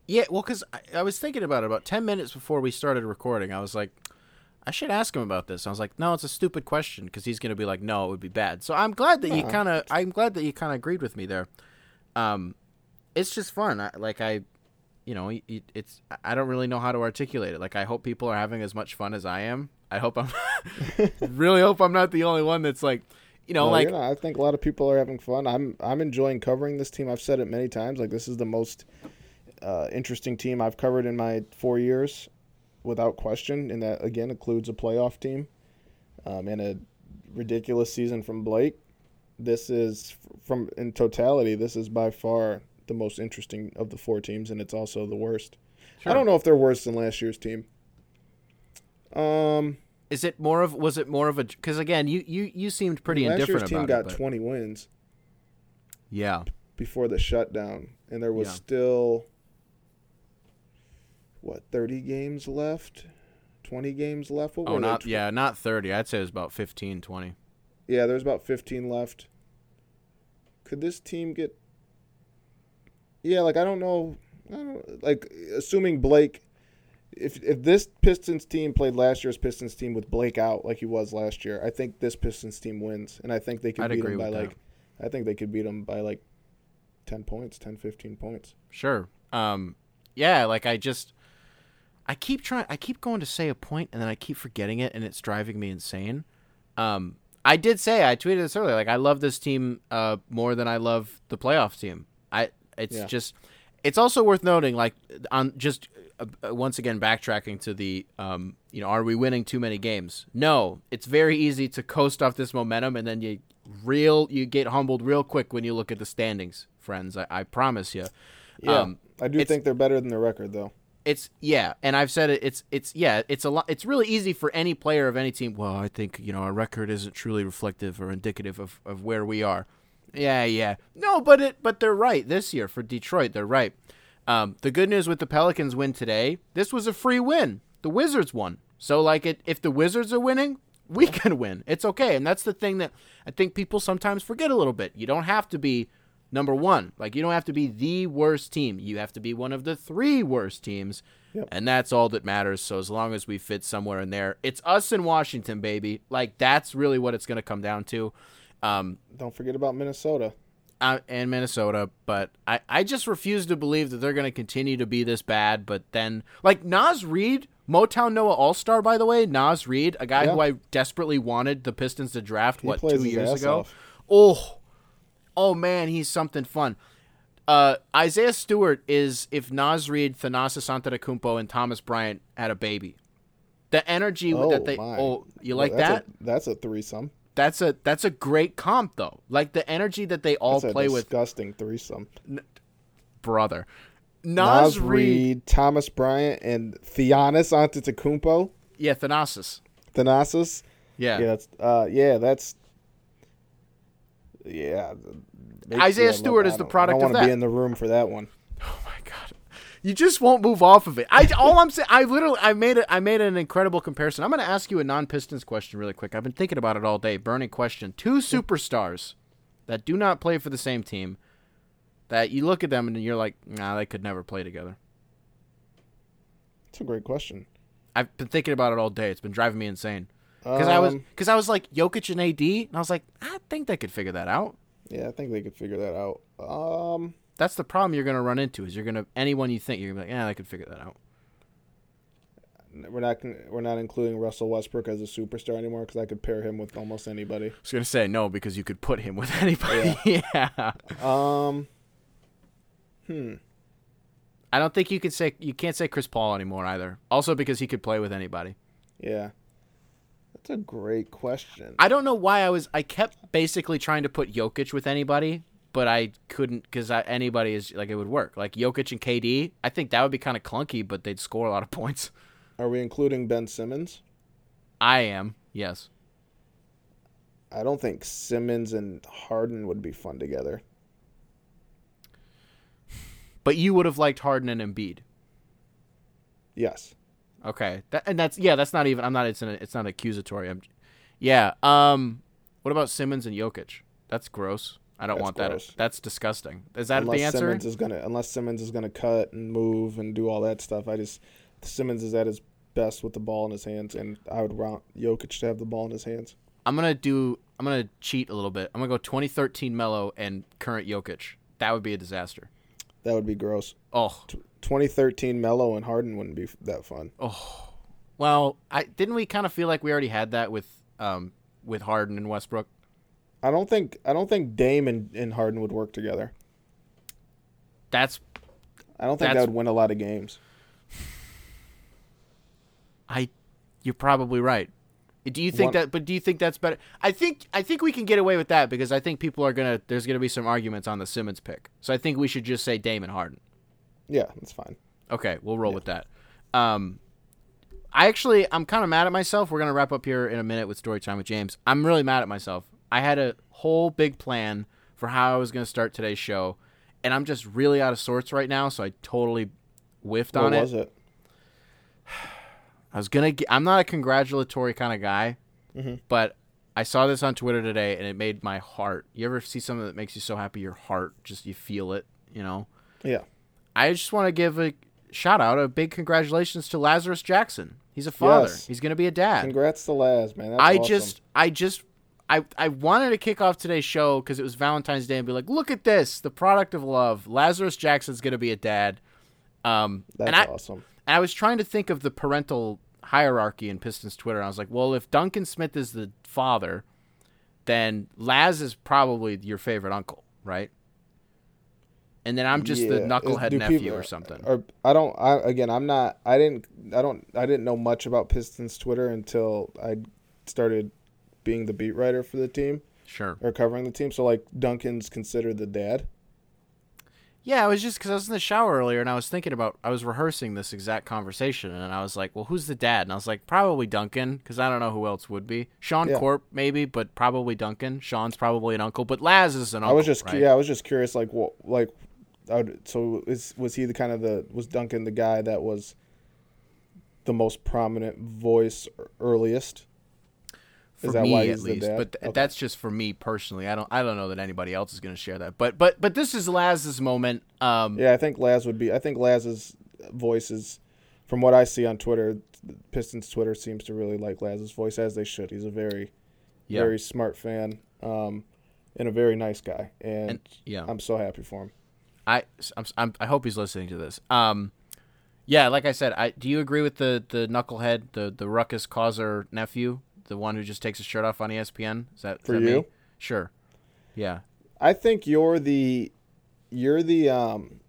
Yeah, well, because I, I was thinking about it about ten minutes before we started recording. I was like, I should ask him about this. I was like, no, it's a stupid question because he's gonna be like, no, it would be bad. So I'm glad that you kind of. I'm glad that you kind of agreed with me there. Um, it's just fun. I, like I, you know, it, it's. I don't really know how to articulate it. Like I hope people are having as much fun as I am. I hope I'm. really hope I'm not the only one that's like, you know, No, like. I think a lot of people are having fun. I'm I'm enjoying covering this team. I've said it many times. Like this is the most uh, interesting team I've covered in my four years, without question. And that again includes a playoff team, um, and a ridiculous season from Blake. This is from in totality. This is by far the most interesting of the four teams, and it's also the worst. I don't know if they're worse than last year's team. Um, Is it more of was it more of a because again you you you seemed pretty last indifferent year's team about got it. but- 20 wins. yeah, before the shutdown, and there was Yeah. still what thirty games left, twenty games left. What oh not Tw- yeah not thirty. I'd say it was about 15, 20. yeah. There's about fifteen left. Could this team get? Yeah, like I don't know. I don't, like assuming Blake, if if this Pistons team played last year's Pistons team with Blake out like he was last year, I think this Pistons team wins, and I think they could I'd beat him by with that. like, I think they could beat him by like, ten points, 10, 15 points. Sure. Um, yeah, like I just I keep trying. I keep going to say a point and then I keep forgetting it, and it's driving me insane. Um, I did say I tweeted this earlier. Like I love this team uh more than I love the playoff team. I it's Yeah. just it's also worth noting like on just uh, uh, once again backtracking to the um you know are we winning too many games? No, it's very easy to coast off this momentum and then you real you get humbled real quick when you look at the standings, friends. I, I promise you. Yeah, Um, I do think they're better than the record though. It's yeah, and I've said it. It's it's yeah. It's a lot. It's really easy for any player of any team. Well, I think you know our record isn't truly reflective or indicative of, of where we are. Yeah, yeah. No, but it but they're right this year for Detroit. They're right. Um, the good news with the Pelicans win today. This was a free win. The Wizards won. So like it, if the Wizards are winning, we can win. It's okay. And that's the thing that I think people sometimes forget a little bit. You don't have to be number 1. Like you don't have to be the worst team. You have to be one of the 3 worst teams. Yep. And that's all that matters. So as long as we fit somewhere in there, it's us in Washington, baby. Like that's really what it's going to come down to. Um, don't forget about Minnesota. Uh, and Minnesota, but I, I just refuse to believe that they're going to continue to be this bad. But then, like Naz Reid, Motown Noah All Star, by the way, Naz Reid, a guy yeah. who I desperately wanted the Pistons to draft, he what, two years ago? Off. Oh, oh man, he's something fun. Uh, Isaiah Stewart is if Naz Reid, Thanasis Antetokounmpo, and Thomas Bryant had a baby. The energy oh, that they my. oh you like well, that's that? A, that's a threesome. That's a that's a great comp though. Like the energy that they all that's play disgusting with. Disgusting threesome. N- brother. Nas Reed, Reid, Thomas Bryant, and Theonis Antetokounmpo. Yeah, Thanasis. Thanasis. Yeah. Yeah, that's uh yeah, that's yeah. Isaiah Stewart is the product I don't want to be in the room for that one. Oh my god you just won't move off of it. I all I'm saying, I literally, I made it. I made an incredible comparison. I'm going to ask you a non-Pistons question really quick. I've been thinking about it all day. Burning question: Two superstars that do not play for the same team. That you look at them and you're like, nah, they could never play together. That's a great question. I've been thinking about it all day. It's been driving me insane. Because um, I was, because I was like Jokic and AD, and I was like, I think they could figure that out. Yeah, I think they could figure that out. Um, that's the problem you're going to run into is you're going to anyone you think you're going to be like, yeah, I could figure that out. We're not we're not including Russell Westbrook as a superstar anymore because I could pair him with almost anybody. I was going to say no because you could put him with anybody. Yeah. yeah. Um. Hmm. I don't think you could say you can't say Chris Paul anymore either. Also because he could play with anybody. Yeah. That's a great question. I don't know why I was I kept basically trying to put Jokic with anybody but I couldn't because anybody is like it would work. Like Jokic and KD, I think that would be kind of clunky, but they'd score a lot of points. Are we including Ben Simmons? I am. Yes. I don't think Simmons and Harden would be fun together. But you would have liked Harden and Embiid. Yes. Okay. That, and that's yeah. That's not even. I'm not. It's an, It's not accusatory. I'm. Yeah. Um. What about Simmons and Jokic? That's gross. I don't want gross. that. That's disgusting. Is that unless the answer? Simmons is gonna unless Simmons is gonna cut and move and do all that stuff. I just Simmons is at his best with the ball in his hands, and I would want Jokic to have the ball in his hands. I'm gonna do. I'm gonna cheat a little bit. I'm gonna go 2013 Melo and current Jokic. That would be a disaster. That would be gross. Oh, 2013 Melo and Harden wouldn't be that fun. Oh, well, I didn't we kind of feel like we already had that with um with Harden and Westbrook. I don't think I don't think Dame and, and Harden would work together. That's. I don't think that would win a lot of games. I, you're probably right. Do you think One, that? But do you think that's better? I think I think we can get away with that because I think people are gonna. There's gonna be some arguments on the Simmons pick, so I think we should just say Damon Harden. Yeah, that's fine. Okay, we'll roll yeah. with that. Um, I actually I'm kind of mad at myself. We're gonna wrap up here in a minute with story time with James. I'm really mad at myself. I had a whole big plan for how I was going to start today's show, and I'm just really out of sorts right now. So I totally whiffed what on it. What was it? I was gonna. Get, I'm not a congratulatory kind of guy, mm-hmm. but I saw this on Twitter today, and it made my heart. You ever see something that makes you so happy, your heart just you feel it, you know? Yeah. I just want to give a shout out, a big congratulations to Lazarus Jackson. He's a father. Yes. He's gonna be a dad. Congrats to Laz, man. That's I awesome. just, I just I, I wanted to kick off today's show because it was Valentine's Day and be like, look at this, the product of love. Lazarus Jackson's going to be a dad. Um, That's and I, awesome. And I was trying to think of the parental hierarchy in Pistons Twitter. And I was like, well, if Duncan Smith is the father, then Laz is probably your favorite uncle, right? And then I'm just yeah. the knucklehead nephew people, or something. Or I don't. I again, I'm not. I didn't. I don't. I didn't know much about Pistons Twitter until I started being the beat writer for the team. Sure. Or covering the team. So like Duncan's considered the dad. Yeah, it was just because I was in the shower earlier and I was thinking about I was rehearsing this exact conversation and I was like, well, who's the dad? And I was like, probably Duncan because I don't know who else would be. Sean yeah. Corp maybe, but probably Duncan. Sean's probably an uncle, but Laz is an uncle. I was just right? yeah, I was just curious, like what like. Would, so is was he the kind of the was Duncan the guy that was the most prominent voice earliest. For me, at least, but th- okay. that's just for me personally. I don't, I don't know that anybody else is going to share that. But, but, but this is Laz's moment. Um, yeah, I think Laz would be. I think Laz's voice is, from what I see on Twitter, Pistons Twitter seems to really like Laz's voice as they should. He's a very, yeah. very smart fan, um, and a very nice guy. And, and, yeah, I'm so happy for him. I, I'm, I'm, i hope he's listening to this. Um, yeah, like I said, I do you agree with the the knucklehead, the the ruckus causer nephew, the one who just takes his shirt off on ESPN? Is that for is that you? Me? Sure. Yeah. I think you're the you're the um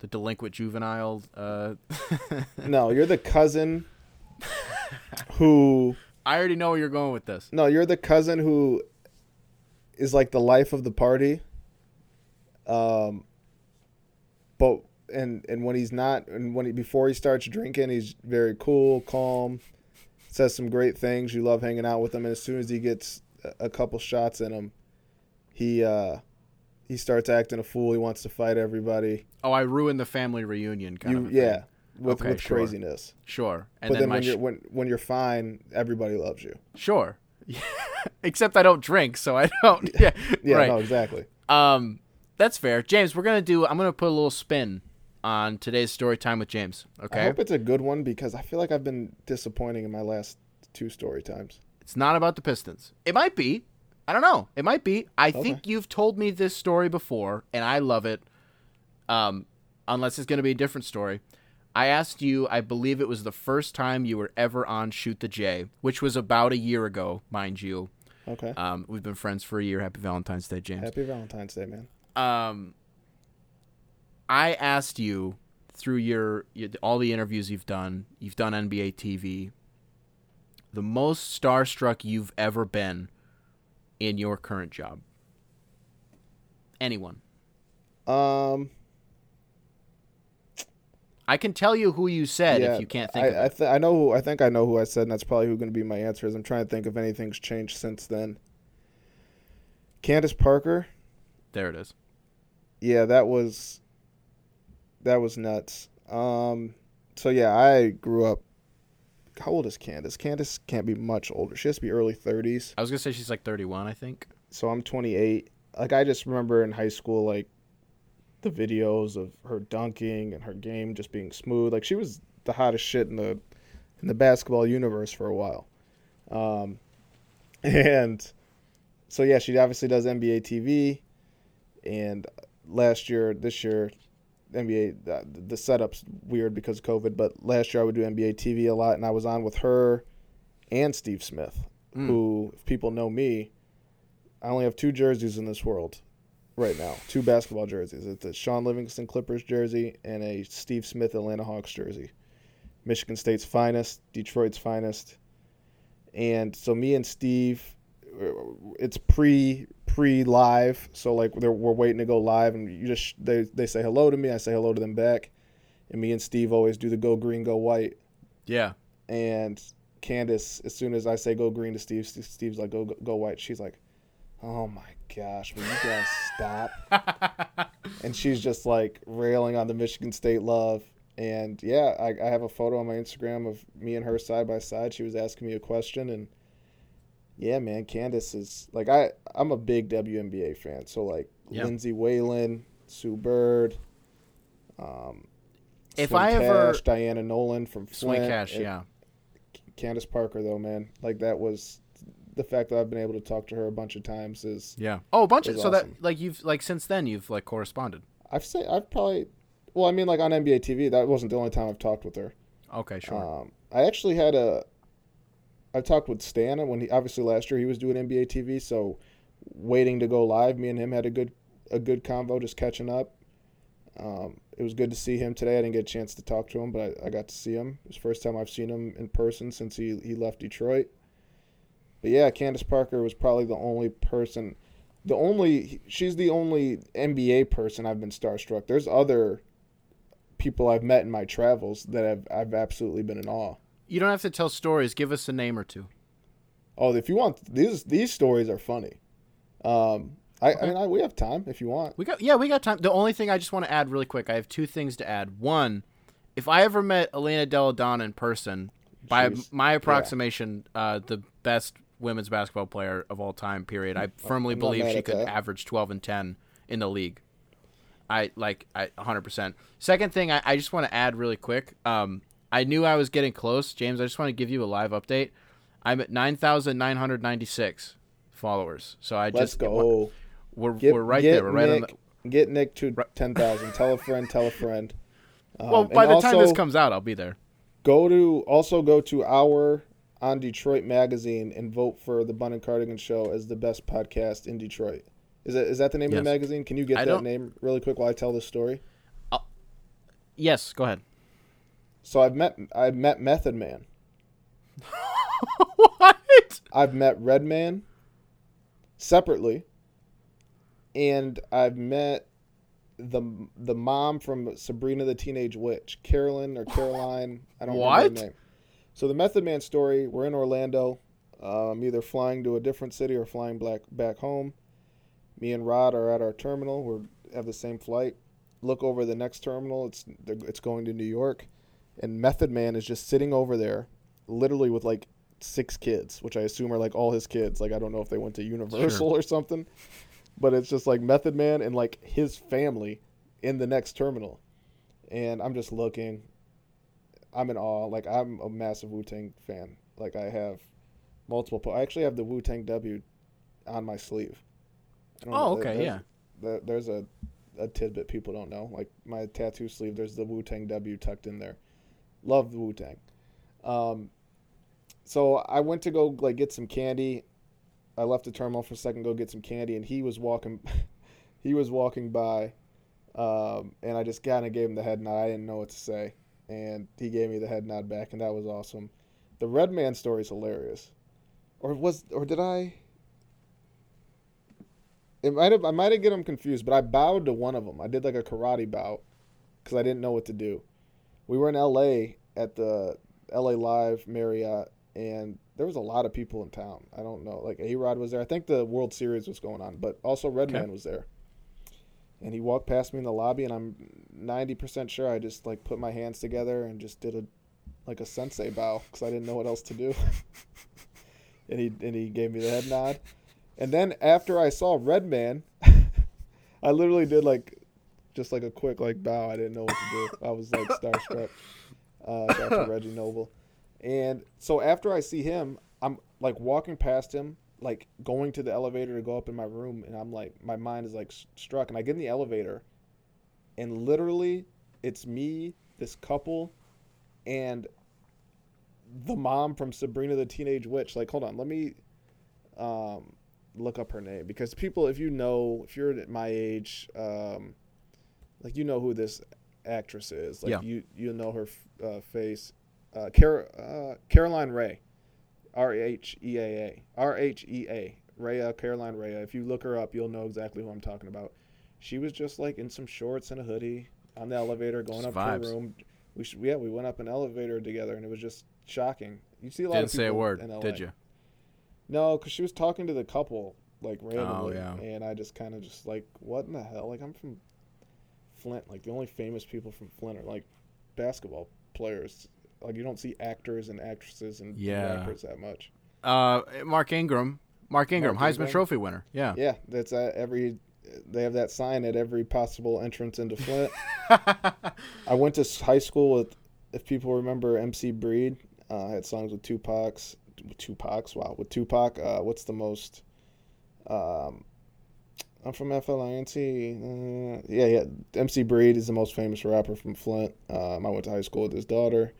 the delinquent juvenile. Uh... no, you're the cousin who. I already know where you're going with this. No, you're the cousin who is like the life of the party. Um, but and and when he's not and when he before he starts drinking he's very cool calm says some great things. You love hanging out with him. And as soon as he gets a couple shots in him he uh he starts acting a fool. He wants to fight everybody. Oh i ruined the family reunion kind you, of yeah with, okay, with sure. craziness. Sure. And but then, then when sh- you're when, when you're fine everybody loves you. Sure. Except i don't drink so i don't yeah. yeah right. no exactly. Um that's fair. James we're gonna do i'm gonna put a little spin on today's story time with James. Okay. I hope it's a good one because I feel like I've been disappointing in my last two story times. It's not about the Pistons. It might be. I don't know. It might be. I okay. think you've told me this story before, and I love it. Um, unless it's going to be a different story. I asked you, I believe it was the first time you were ever on Shoot the J, which was about a year ago, mind you. Okay. Um, we've been friends for a year. Happy Valentine's Day, James. Happy Valentine's Day, man. Um, I asked you through your, your all the interviews you've done, you've done NBA TV, the most starstruck you've ever been in your current job. Anyone? Um I can tell you who you said yeah, if you can't think I, of it. I, th- I know who I think I know who I said, and that's probably who going to be my answer. Is I'm trying to think if anything's changed since then. Candace Parker. There it is. Yeah, that was that was nuts. Um, so yeah, I grew up. How old is Candace? Candace can't be much older. She has to be early thirties. I was gonna say she's like thirty-one, I think. So I'm 28. Like I just remember in high school, like the videos of her dunking and her game just being smooth. Like she was the hottest shit in the in the basketball universe for a while. Um, and so yeah, she obviously does NBA TV. And last year, this year, NBA uh, the setup's weird because of COVID, but last year I would do NBA TV a lot, and I was on with her and Steve Smith, mm. who, if people know me, I only have two jerseys in this world right now, two basketball jerseys. It's a Shaun Livingston Clippers jersey and a Steve Smith Atlanta Hawks jersey. Michigan State's finest, Detroit's finest, and so me and Steve, it's pre pre live, so like we're waiting to go live, and you just they they say hello to me, I say hello to them back, and me and Steve always do the go green, go white. Yeah. And Candace, as soon as I say go green to Steve, Steve's like go go white. She's like, oh my gosh, will you guys stop? and she's just like railing on the Michigan State love. And yeah, I, I have a photo on my Instagram of me and her side by side. She was asking me a question and yeah, man, Candace is like I. I'm a big WNBA fan, so like yeah. Lindsay Whalen, Sue Bird, um, if Swin I Cash, ever Deanna Nolan from Flint, Swin Cash, yeah, Candace Parker though, man, like that was the fact that I've been able to talk to her a bunch of times is yeah. Oh, a bunch of so awesome. that like you've like since then you've like corresponded. I've say I've probably well, I mean like on NBA TV. That wasn't the only time I've talked with her. Okay, sure. Um, I actually had a I talked with Stan when he obviously last year he was doing NBA TV, so waiting to go live. Me and him had a good a good convo, just catching up. Um, it was good to see him today. I didn't get a chance to talk to him, but I, I got to see him. It was the first time I've seen him in person since he, he left Detroit. But yeah, Candace Parker was probably the only person, the only she's the only NBA person I've been starstruck. There's other people I've met in my travels that I've I've absolutely been in awe. You don't have to tell stories. Give us a name or two. Oh, if you want these these stories are funny. Um, I, okay. I mean, I, we have time if you want. We got yeah, we got time. The only thing I just want to add really quick, I have two things to add. One if I ever met Elena Delle Donne in person, by my approximation, yeah. uh, the best women's basketball player of all time. Period. I firmly believe she could that. average twelve and ten in the league. I like I 100%. Second thing, I, I just want to add really quick. Um, I knew I was getting close, James. I just want to give you a live update. I'm at 9,996 followers. So I Let's just go. We're, get, we're right there. We're right Nick, on the, Get Nick to 10,000. tell a friend, tell a friend. Um, well, by the also, time this comes out, I'll be there. Go to also go to Hour on Detroit magazine and vote for the Bun and Cardigan show as the best podcast in Detroit. Is that is that the name yes. of the magazine? Can you get I that name really quick while I tell this story? Uh, yes, go ahead. So I've met I've met Method Man. what? I've met Redman separately, and I've met the the mom from Sabrina the Teenage Witch, Carolyn or Caroline. I don't what? remember her name. So the Method Man story. We're in Orlando. Um, either flying to a different city or flying back back home. Me and Rod are at our terminal. We have the same flight. Look over the next terminal. It's it's going to New York, and Method Man is just sitting over there, literally with like six kids, which I assume are like all his kids. Like I don't know if they went to Universal sure. or something, but it's just like Method Man and like his family in the next terminal, and I'm just looking. I'm in awe. Like I'm a massive Wu Tang fan. Like I have multiple. Po- I actually have the Wu Tang W on my sleeve. Oh, okay, there's, yeah. There's a a tidbit people don't know. Like my tattoo sleeve, there's the Wu Tang W tucked in there. Love the Wu Tang. Um, so I went to go like get some candy. I left the terminal for a second, go get some candy, and he was walking. he was walking by, um, and I just kind of gave him the head nod. I didn't know what to say, and he gave me the head nod back, and that was awesome. The Red Man story is hilarious, or was or did I? It might have I might have get them confused, but I bowed to one of them. I did like a karate bow because I didn't know what to do. We were in L.A. at the L.A. Live Marriott, and there was a lot of people in town. I don't know, like A Rod was there. I think the World Series was going on, but also Redman okay. was there. And he walked past me in the lobby, and I'm ninety percent sure I just like put my hands together and just did a like a sensei bow because I didn't know what else to do. and he and he gave me the head nod. And then after I saw Redman, I literally did like just like a quick like bow. I didn't know what to do. I was like starstruck. Uh, Dr. Reggie Noble. And so after I see him, I'm like walking past him, like going to the elevator to go up in my room, and I'm like, my mind is like struck. And I get in the elevator, and literally, it's me, this couple, and the mom from Sabrina the Teenage Witch. Like, hold on, let me. Um, look up her name because people, if you know, if you're at my age, um, like you know who this actress is. Like yeah. you you know her uh, face. Uh, Car- uh, Caroline Rhea, R H E A A, R H E A, Rhea Caroline Rhea. If you look her up, you'll know exactly who I'm talking about. She was just like in some shorts and a hoodie on the elevator going just up vibes. to her room. We sh- yeah we went up an elevator together and it was just shocking. You see a lot Didn't of people say a word, did you? No, because she was talking to the couple like randomly, oh, yeah. and I just kind of just like, what in the hell? Like I'm from Flint. Like the only famous people from Flint are like basketball players. Like you don't see actors and actresses and yeah. rappers that much. Uh, Mark Ingram, Mark Ingram, Mark Heisman Ingram. Trophy winner. Yeah, yeah. That's uh, every. They have that sign at every possible entrance into Flint. I went to high school with, if people remember, MC Breed. Uh, I had songs with Tupac's Tupac's wow with Tupac. Uh, what's the most? Um, I'm from FLINT. Uh, yeah, yeah. MC Breed is the most famous rapper from Flint. Um, I went to high school with his daughter.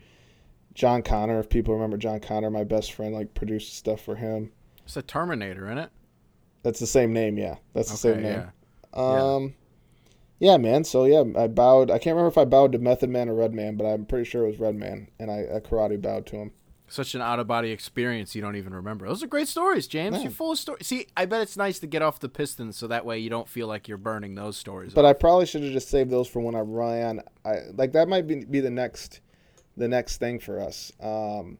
John Connor, if people remember John Connor, my best friend, like produced stuff for him. It's a Terminator, isn't it? That's the same name, yeah. That's the okay, same name. Yeah. Um, yeah. yeah. man. So yeah, I bowed. I can't remember if I bowed to Method Man or Redman, but I'm pretty sure it was Redman, and I, I karate bowed to him such an out of body experience you don't even remember. Those are great stories, James. Man. You're full of stories. See, I bet it's nice to get off the Pistons so that way you don't feel like you're burning those stories. But off. I probably should have just saved those for when I run. I like that might be be the next the next thing for us. Um,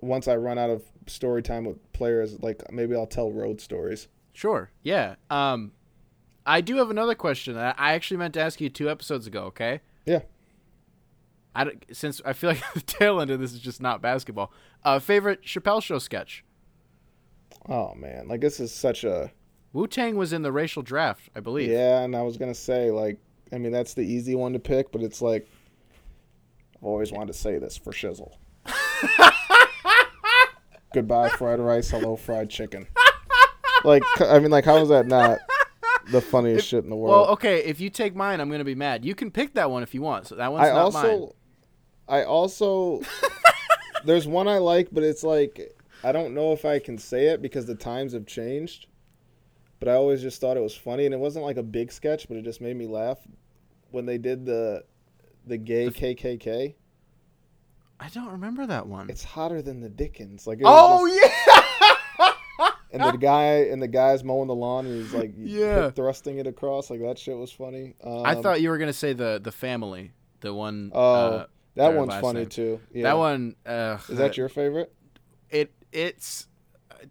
once I run out of story time with players, like maybe I'll tell road stories. Sure. Yeah. Um, I do have another question. I actually meant to ask you two episodes ago. Okay. Yeah. I since I feel like the tail end of this is just not basketball. Uh, favorite Chappelle Show sketch. Oh man, like this is such a Wu Tang was in the racial draft, I believe. Yeah, and I was gonna say like, I mean that's the easy one to pick, but it's like I've always wanted to say this for shizzle. Goodbye fried rice, hello fried chicken. Like I mean, like how is that not the funniest If- shit in the world? Well, okay, if you take mine, I'm gonna be mad. You can pick that one if you want. So that one's I not also, mine. I also, there's one I like, but it's like I don't know if I can say it because the times have changed. But I always just thought it was funny, and it wasn't like a big sketch, but it just made me laugh when they did the the gay KKK. I don't remember that one. It's hotter than the Dickens. Like, oh just- yeah. and the guy and the guy's mowing the lawn, and he's like, Yeah. thrusting it across. Like that shit was funny. Um, I thought you were gonna say the the family, the one. Oh, uh, that one's funny name. too. Yeah. That one. Uh, is that your favorite? It it's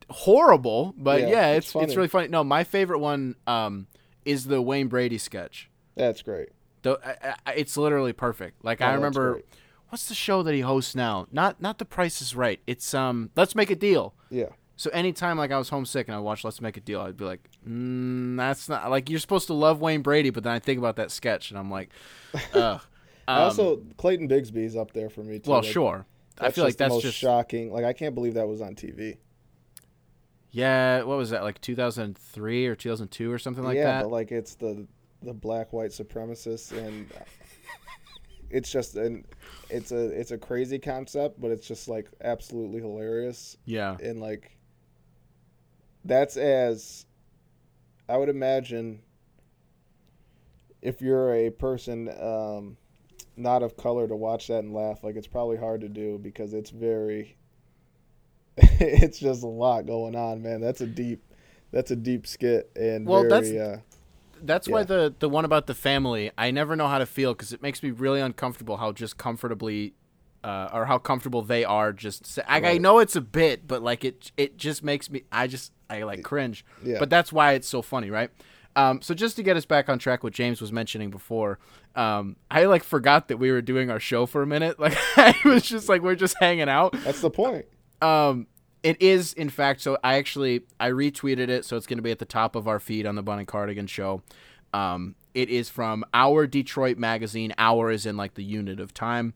horrible, but Yeah, yeah, it's it's it's really funny. No, my favorite one um is the Wayne Brady sketch. That's great. The, I, I, it's literally perfect. Like Oh, I remember, what's the show that he hosts now? Not not The Price is Right. It's um Let's Make a Deal. Yeah. So anytime like I was homesick and I watched Let's Make a Deal, I'd be like, mm, that's not like you're supposed to love Wayne Brady, but then I think about that sketch and I'm like, ugh. Um, also Clayton Bigsby's up there for me too. well, Like, sure. I feel like that's most just shocking. Like I can't believe that was on TV. yeah. What was that like 2003 or 2002 or something like yeah, that? Yeah, but like it's the the black white supremacists and it's just an it's a it's a crazy concept, but it's just like absolutely hilarious yeah. and like that's as I would imagine if you're a person um, not of color to watch that and laugh, like it's probably hard to do because it's very it's just a lot going on, man. That's a deep that's a deep skit and Well, very that's- uh, That's why the the one about the family, I never know how to feel because it makes me really uncomfortable how just comfortably, uh, or how comfortable they are. Just say, I, I know it's a bit, but like it it just makes me I just I like cringe. Yeah. But that's why it's so funny, right? Um, so just to get us back on track, what James was mentioning before, um, I like forgot that we were doing our show for a minute. Like I was just like we're just hanging out. that's the point. Um, it is in fact. So I actually I retweeted it, so it's going to be at the top of our feed on the Bun and Cardigan show. Um, it is from Hour Detroit magazine. Hour is in like the unit of time.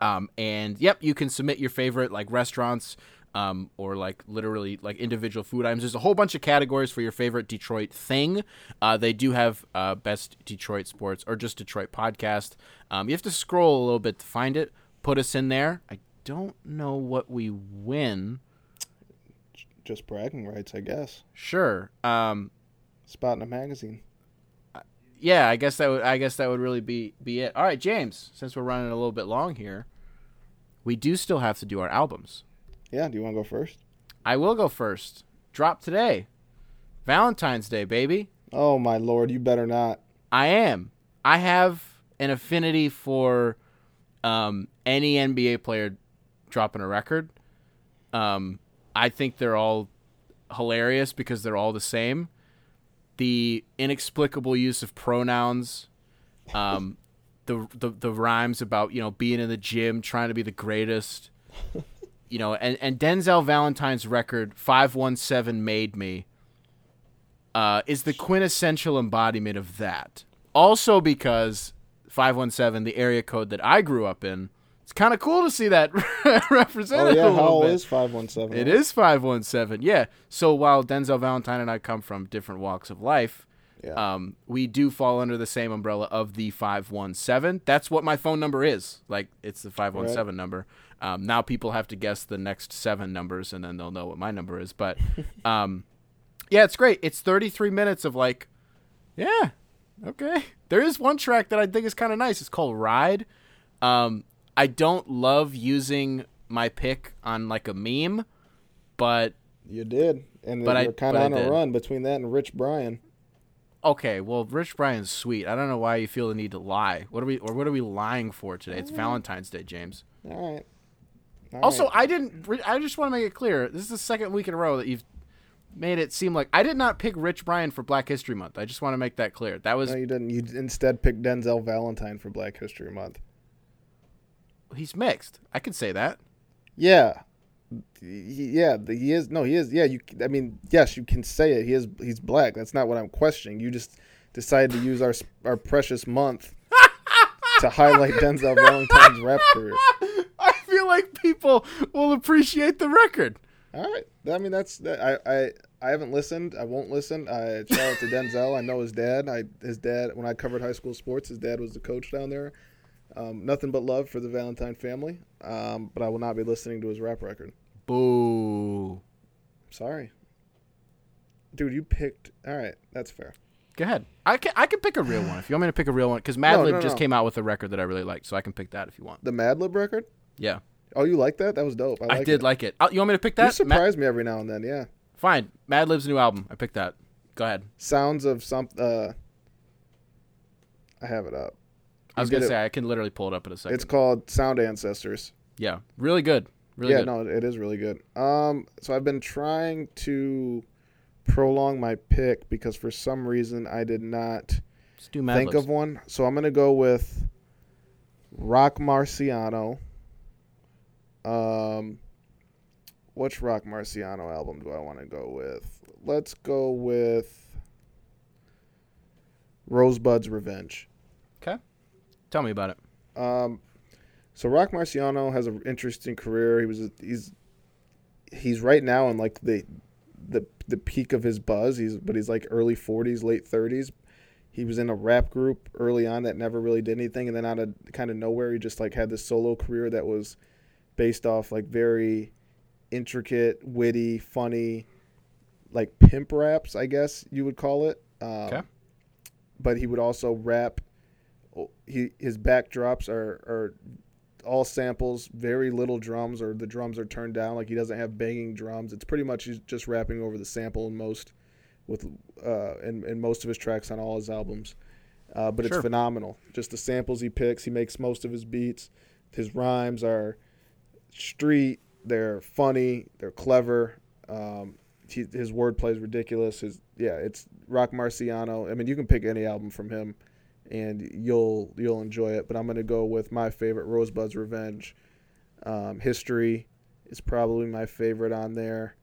Um, and yep, you can submit your favorite like restaurants. Um, or like literally like individual food items. There's a whole bunch of categories for your favorite Detroit thing. Uh, they do have uh, best Detroit sports or just Detroit podcast. Um, you have to scroll a little bit to find it. Put us in there. I don't know what we win. Just bragging rights, I guess. Sure. Um, Spot in a magazine. yeah, I guess that would. I guess that would really be be it. All right, James. Since we're running a little bit long here, we do still have to do our albums. Yeah, do you want to go first? I will go first. Drop today. Valentine's Day, baby. Oh my lord, you better not. I am. I have an affinity for um, any NBA player dropping a record. Um, I think they're all hilarious because they're all the same. The inexplicable use of pronouns, um, the, the the rhymes about you know being in the gym, trying to be the greatest, you know, and and Denzel Valentine's record five one seven made me uh, is the quintessential embodiment of that. Also because 517, the area code that I grew up in, it's kind of cool to see that represented. Oh yeah, how bit. is 517? It is 517, Yeah. So while Denzel Valentine and I come from different walks of life, Yeah. um, we do fall under the same umbrella of the 517. That's what my phone number is. Like, it's the 517 number. Um, now people have to guess the next seven numbers and then they'll know what my number is. But um, yeah, it's great. It's 33 minutes of like, yeah, okay. There is one track that I think is kind of nice. It's called Ride. Um, I don't love using my pick on like a meme, but You did, and But I- you're kind of on a did. run between that and Rich Brian. okay. Well, Rich Brian's sweet. I don't know why you feel the need to lie. What are we or what are we lying for today? It's Valentine's Day, James. All right. All Also, right. I didn't. I just want to make it clear. This is the second week in a row that you've made it seem like I did not pick Rich Brian for Black History Month. I just want to make that clear. That was no, you didn't. You instead picked Denzel Valentine for Black History Month. He's mixed. I could say that. Yeah, he, yeah, he is. No, he is. Yeah, you. I mean, yes, you can say it. He is. He's black. That's not what I'm questioning. You just decided to use our our precious month to highlight Denzel Valentine's rap career. Feel like people will appreciate the record. All right. I mean, that's I I I haven't listened. I won't listen. I shout out to Denzel. I know his dad. I his dad when I covered high school sports, his dad was the coach down there. Um, nothing but love for the Valentine family. Um, but I will not be listening to his rap record. Boo. Sorry. Dude, you picked. All right, that's fair. Go ahead. I can I can pick a real one if you want me to pick a real one because Madlib no, no, just came out with a record that I really like, so I can pick that if you want. The Madlib record? Yeah. Oh, you like that? That was dope. I, like I did it. like it. Oh, you want me to pick that? You surprise me every now and then. Yeah. Fine. Madlib's new album. I picked that. Go ahead. Sounds of some. Uh, I have it up. I was gonna say I can literally pull it up in a second. It's called Sound Ancestors. Yeah, really good. Really yeah, good. no, it is really good. Um, so I've been trying to prolong my pick because for some reason I did not think of one. So I'm gonna go with Rock Marciano. Um, which Rock Marciano album do I want to go with? Let's go with Rosebud's Revenge. Okay, tell me about it. Um, so Rock Marciano has an interesting career. He was he's he's right now in like the the the peak of his buzz. He's but he's like early 40s, late 30s. He was in a rap group early on that never really did anything, and then out of kind of nowhere, he just like had this solo career that was based off like very intricate, witty, funny, like pimp raps, I guess you would call it. Um, okay. But he would also rap. He his backdrops are are all samples, very little drums, or the drums are turned down. Like he doesn't have banging drums. It's pretty much he's just rapping over the sample in most, with uh, in, in most of his tracks on all his albums. Uh, but sure. it's phenomenal. Just the samples he picks. He makes most of his beats. His rhymes are street. They're funny. They're clever. Um, he, his wordplay is ridiculous. His yeah, it's Rock Marciano. I mean, you can pick any album from him and you'll you'll enjoy it. But I'm gonna go with my favorite, Rosebud's Revenge. Um, History is probably my favorite on there.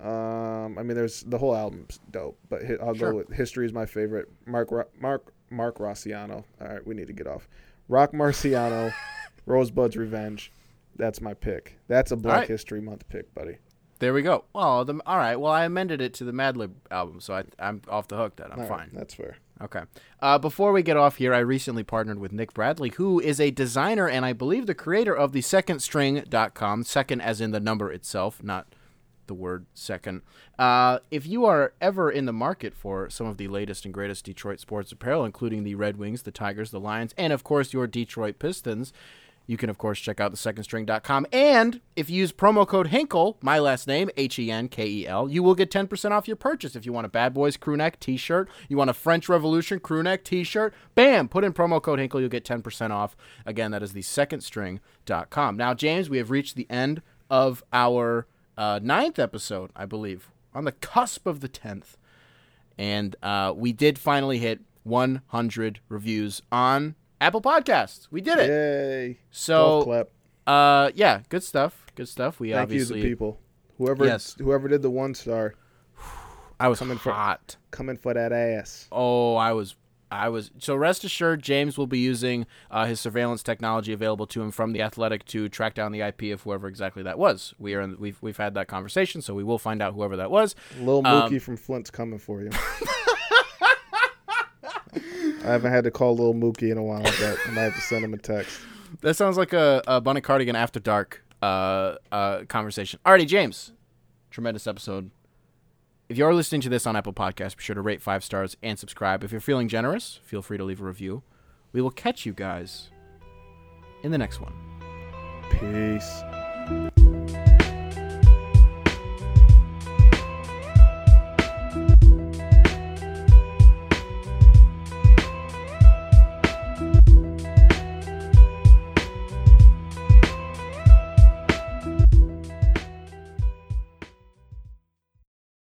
Um, I mean, there's the whole album's dope, but I'll sure. go with History is my favorite. Mark Mark Mark Rossiano. All right, we need to get off. Rock Marciano, Rosebud's Revenge. That's my pick. That's a Black right. History Month pick, buddy. There we go. Well, the, all right. Well, I amended it to the Madlib album, so I, am off the hook. Then I'm all fine. Right, that's fair. Okay. Uh, before we get off here, I recently partnered with Nick Bradley, who is a designer and I believe the creator of the secondstring.com, second as in the number itself, not the word second. Uh, if you are ever in the market for some of the latest and greatest Detroit sports apparel, including the Red Wings, the Tigers, the Lions, and of course your Detroit Pistons, you can, of course, check out the secondstring.com. And if you use promo code Henkel, my last name, H E N K E L, you will get 10% off your purchase. If you want a Bad Boys Crew Neck t shirt, you want a French Revolution Crew Neck t shirt, bam, put in promo code Henkel, you'll get 10% off. Again, that is the secondstring.com. Now, James, we have reached the end of our uh, ninth episode, I believe, on the cusp of the 10th. And uh, we did finally hit 100 reviews on Apple Podcasts. We did it. Yay. So, uh, yeah, good stuff. Good stuff. We Thank obviously you, the people. Whoever, yes. whoever did the one star. I was coming hot. For, coming for that ass. Oh, I was. I was. So rest assured, James will be using uh, his surveillance technology available to him from the Athletic to track down the IP of whoever exactly that was. We are. In, we've we've had that conversation, so we will find out whoever that was. Little Mookie um, from Flint's coming for you. I haven't had to call little Mookie in a while, but I might have to send him a text. That sounds like a, a Bunny Cardigan after dark uh, uh, conversation. Alrighty, James. Tremendous episode. If you're listening to this on Apple Podcasts, be sure to rate five stars and subscribe. If you're feeling generous, feel free to leave a review. We will catch you guys in the next one. Peace.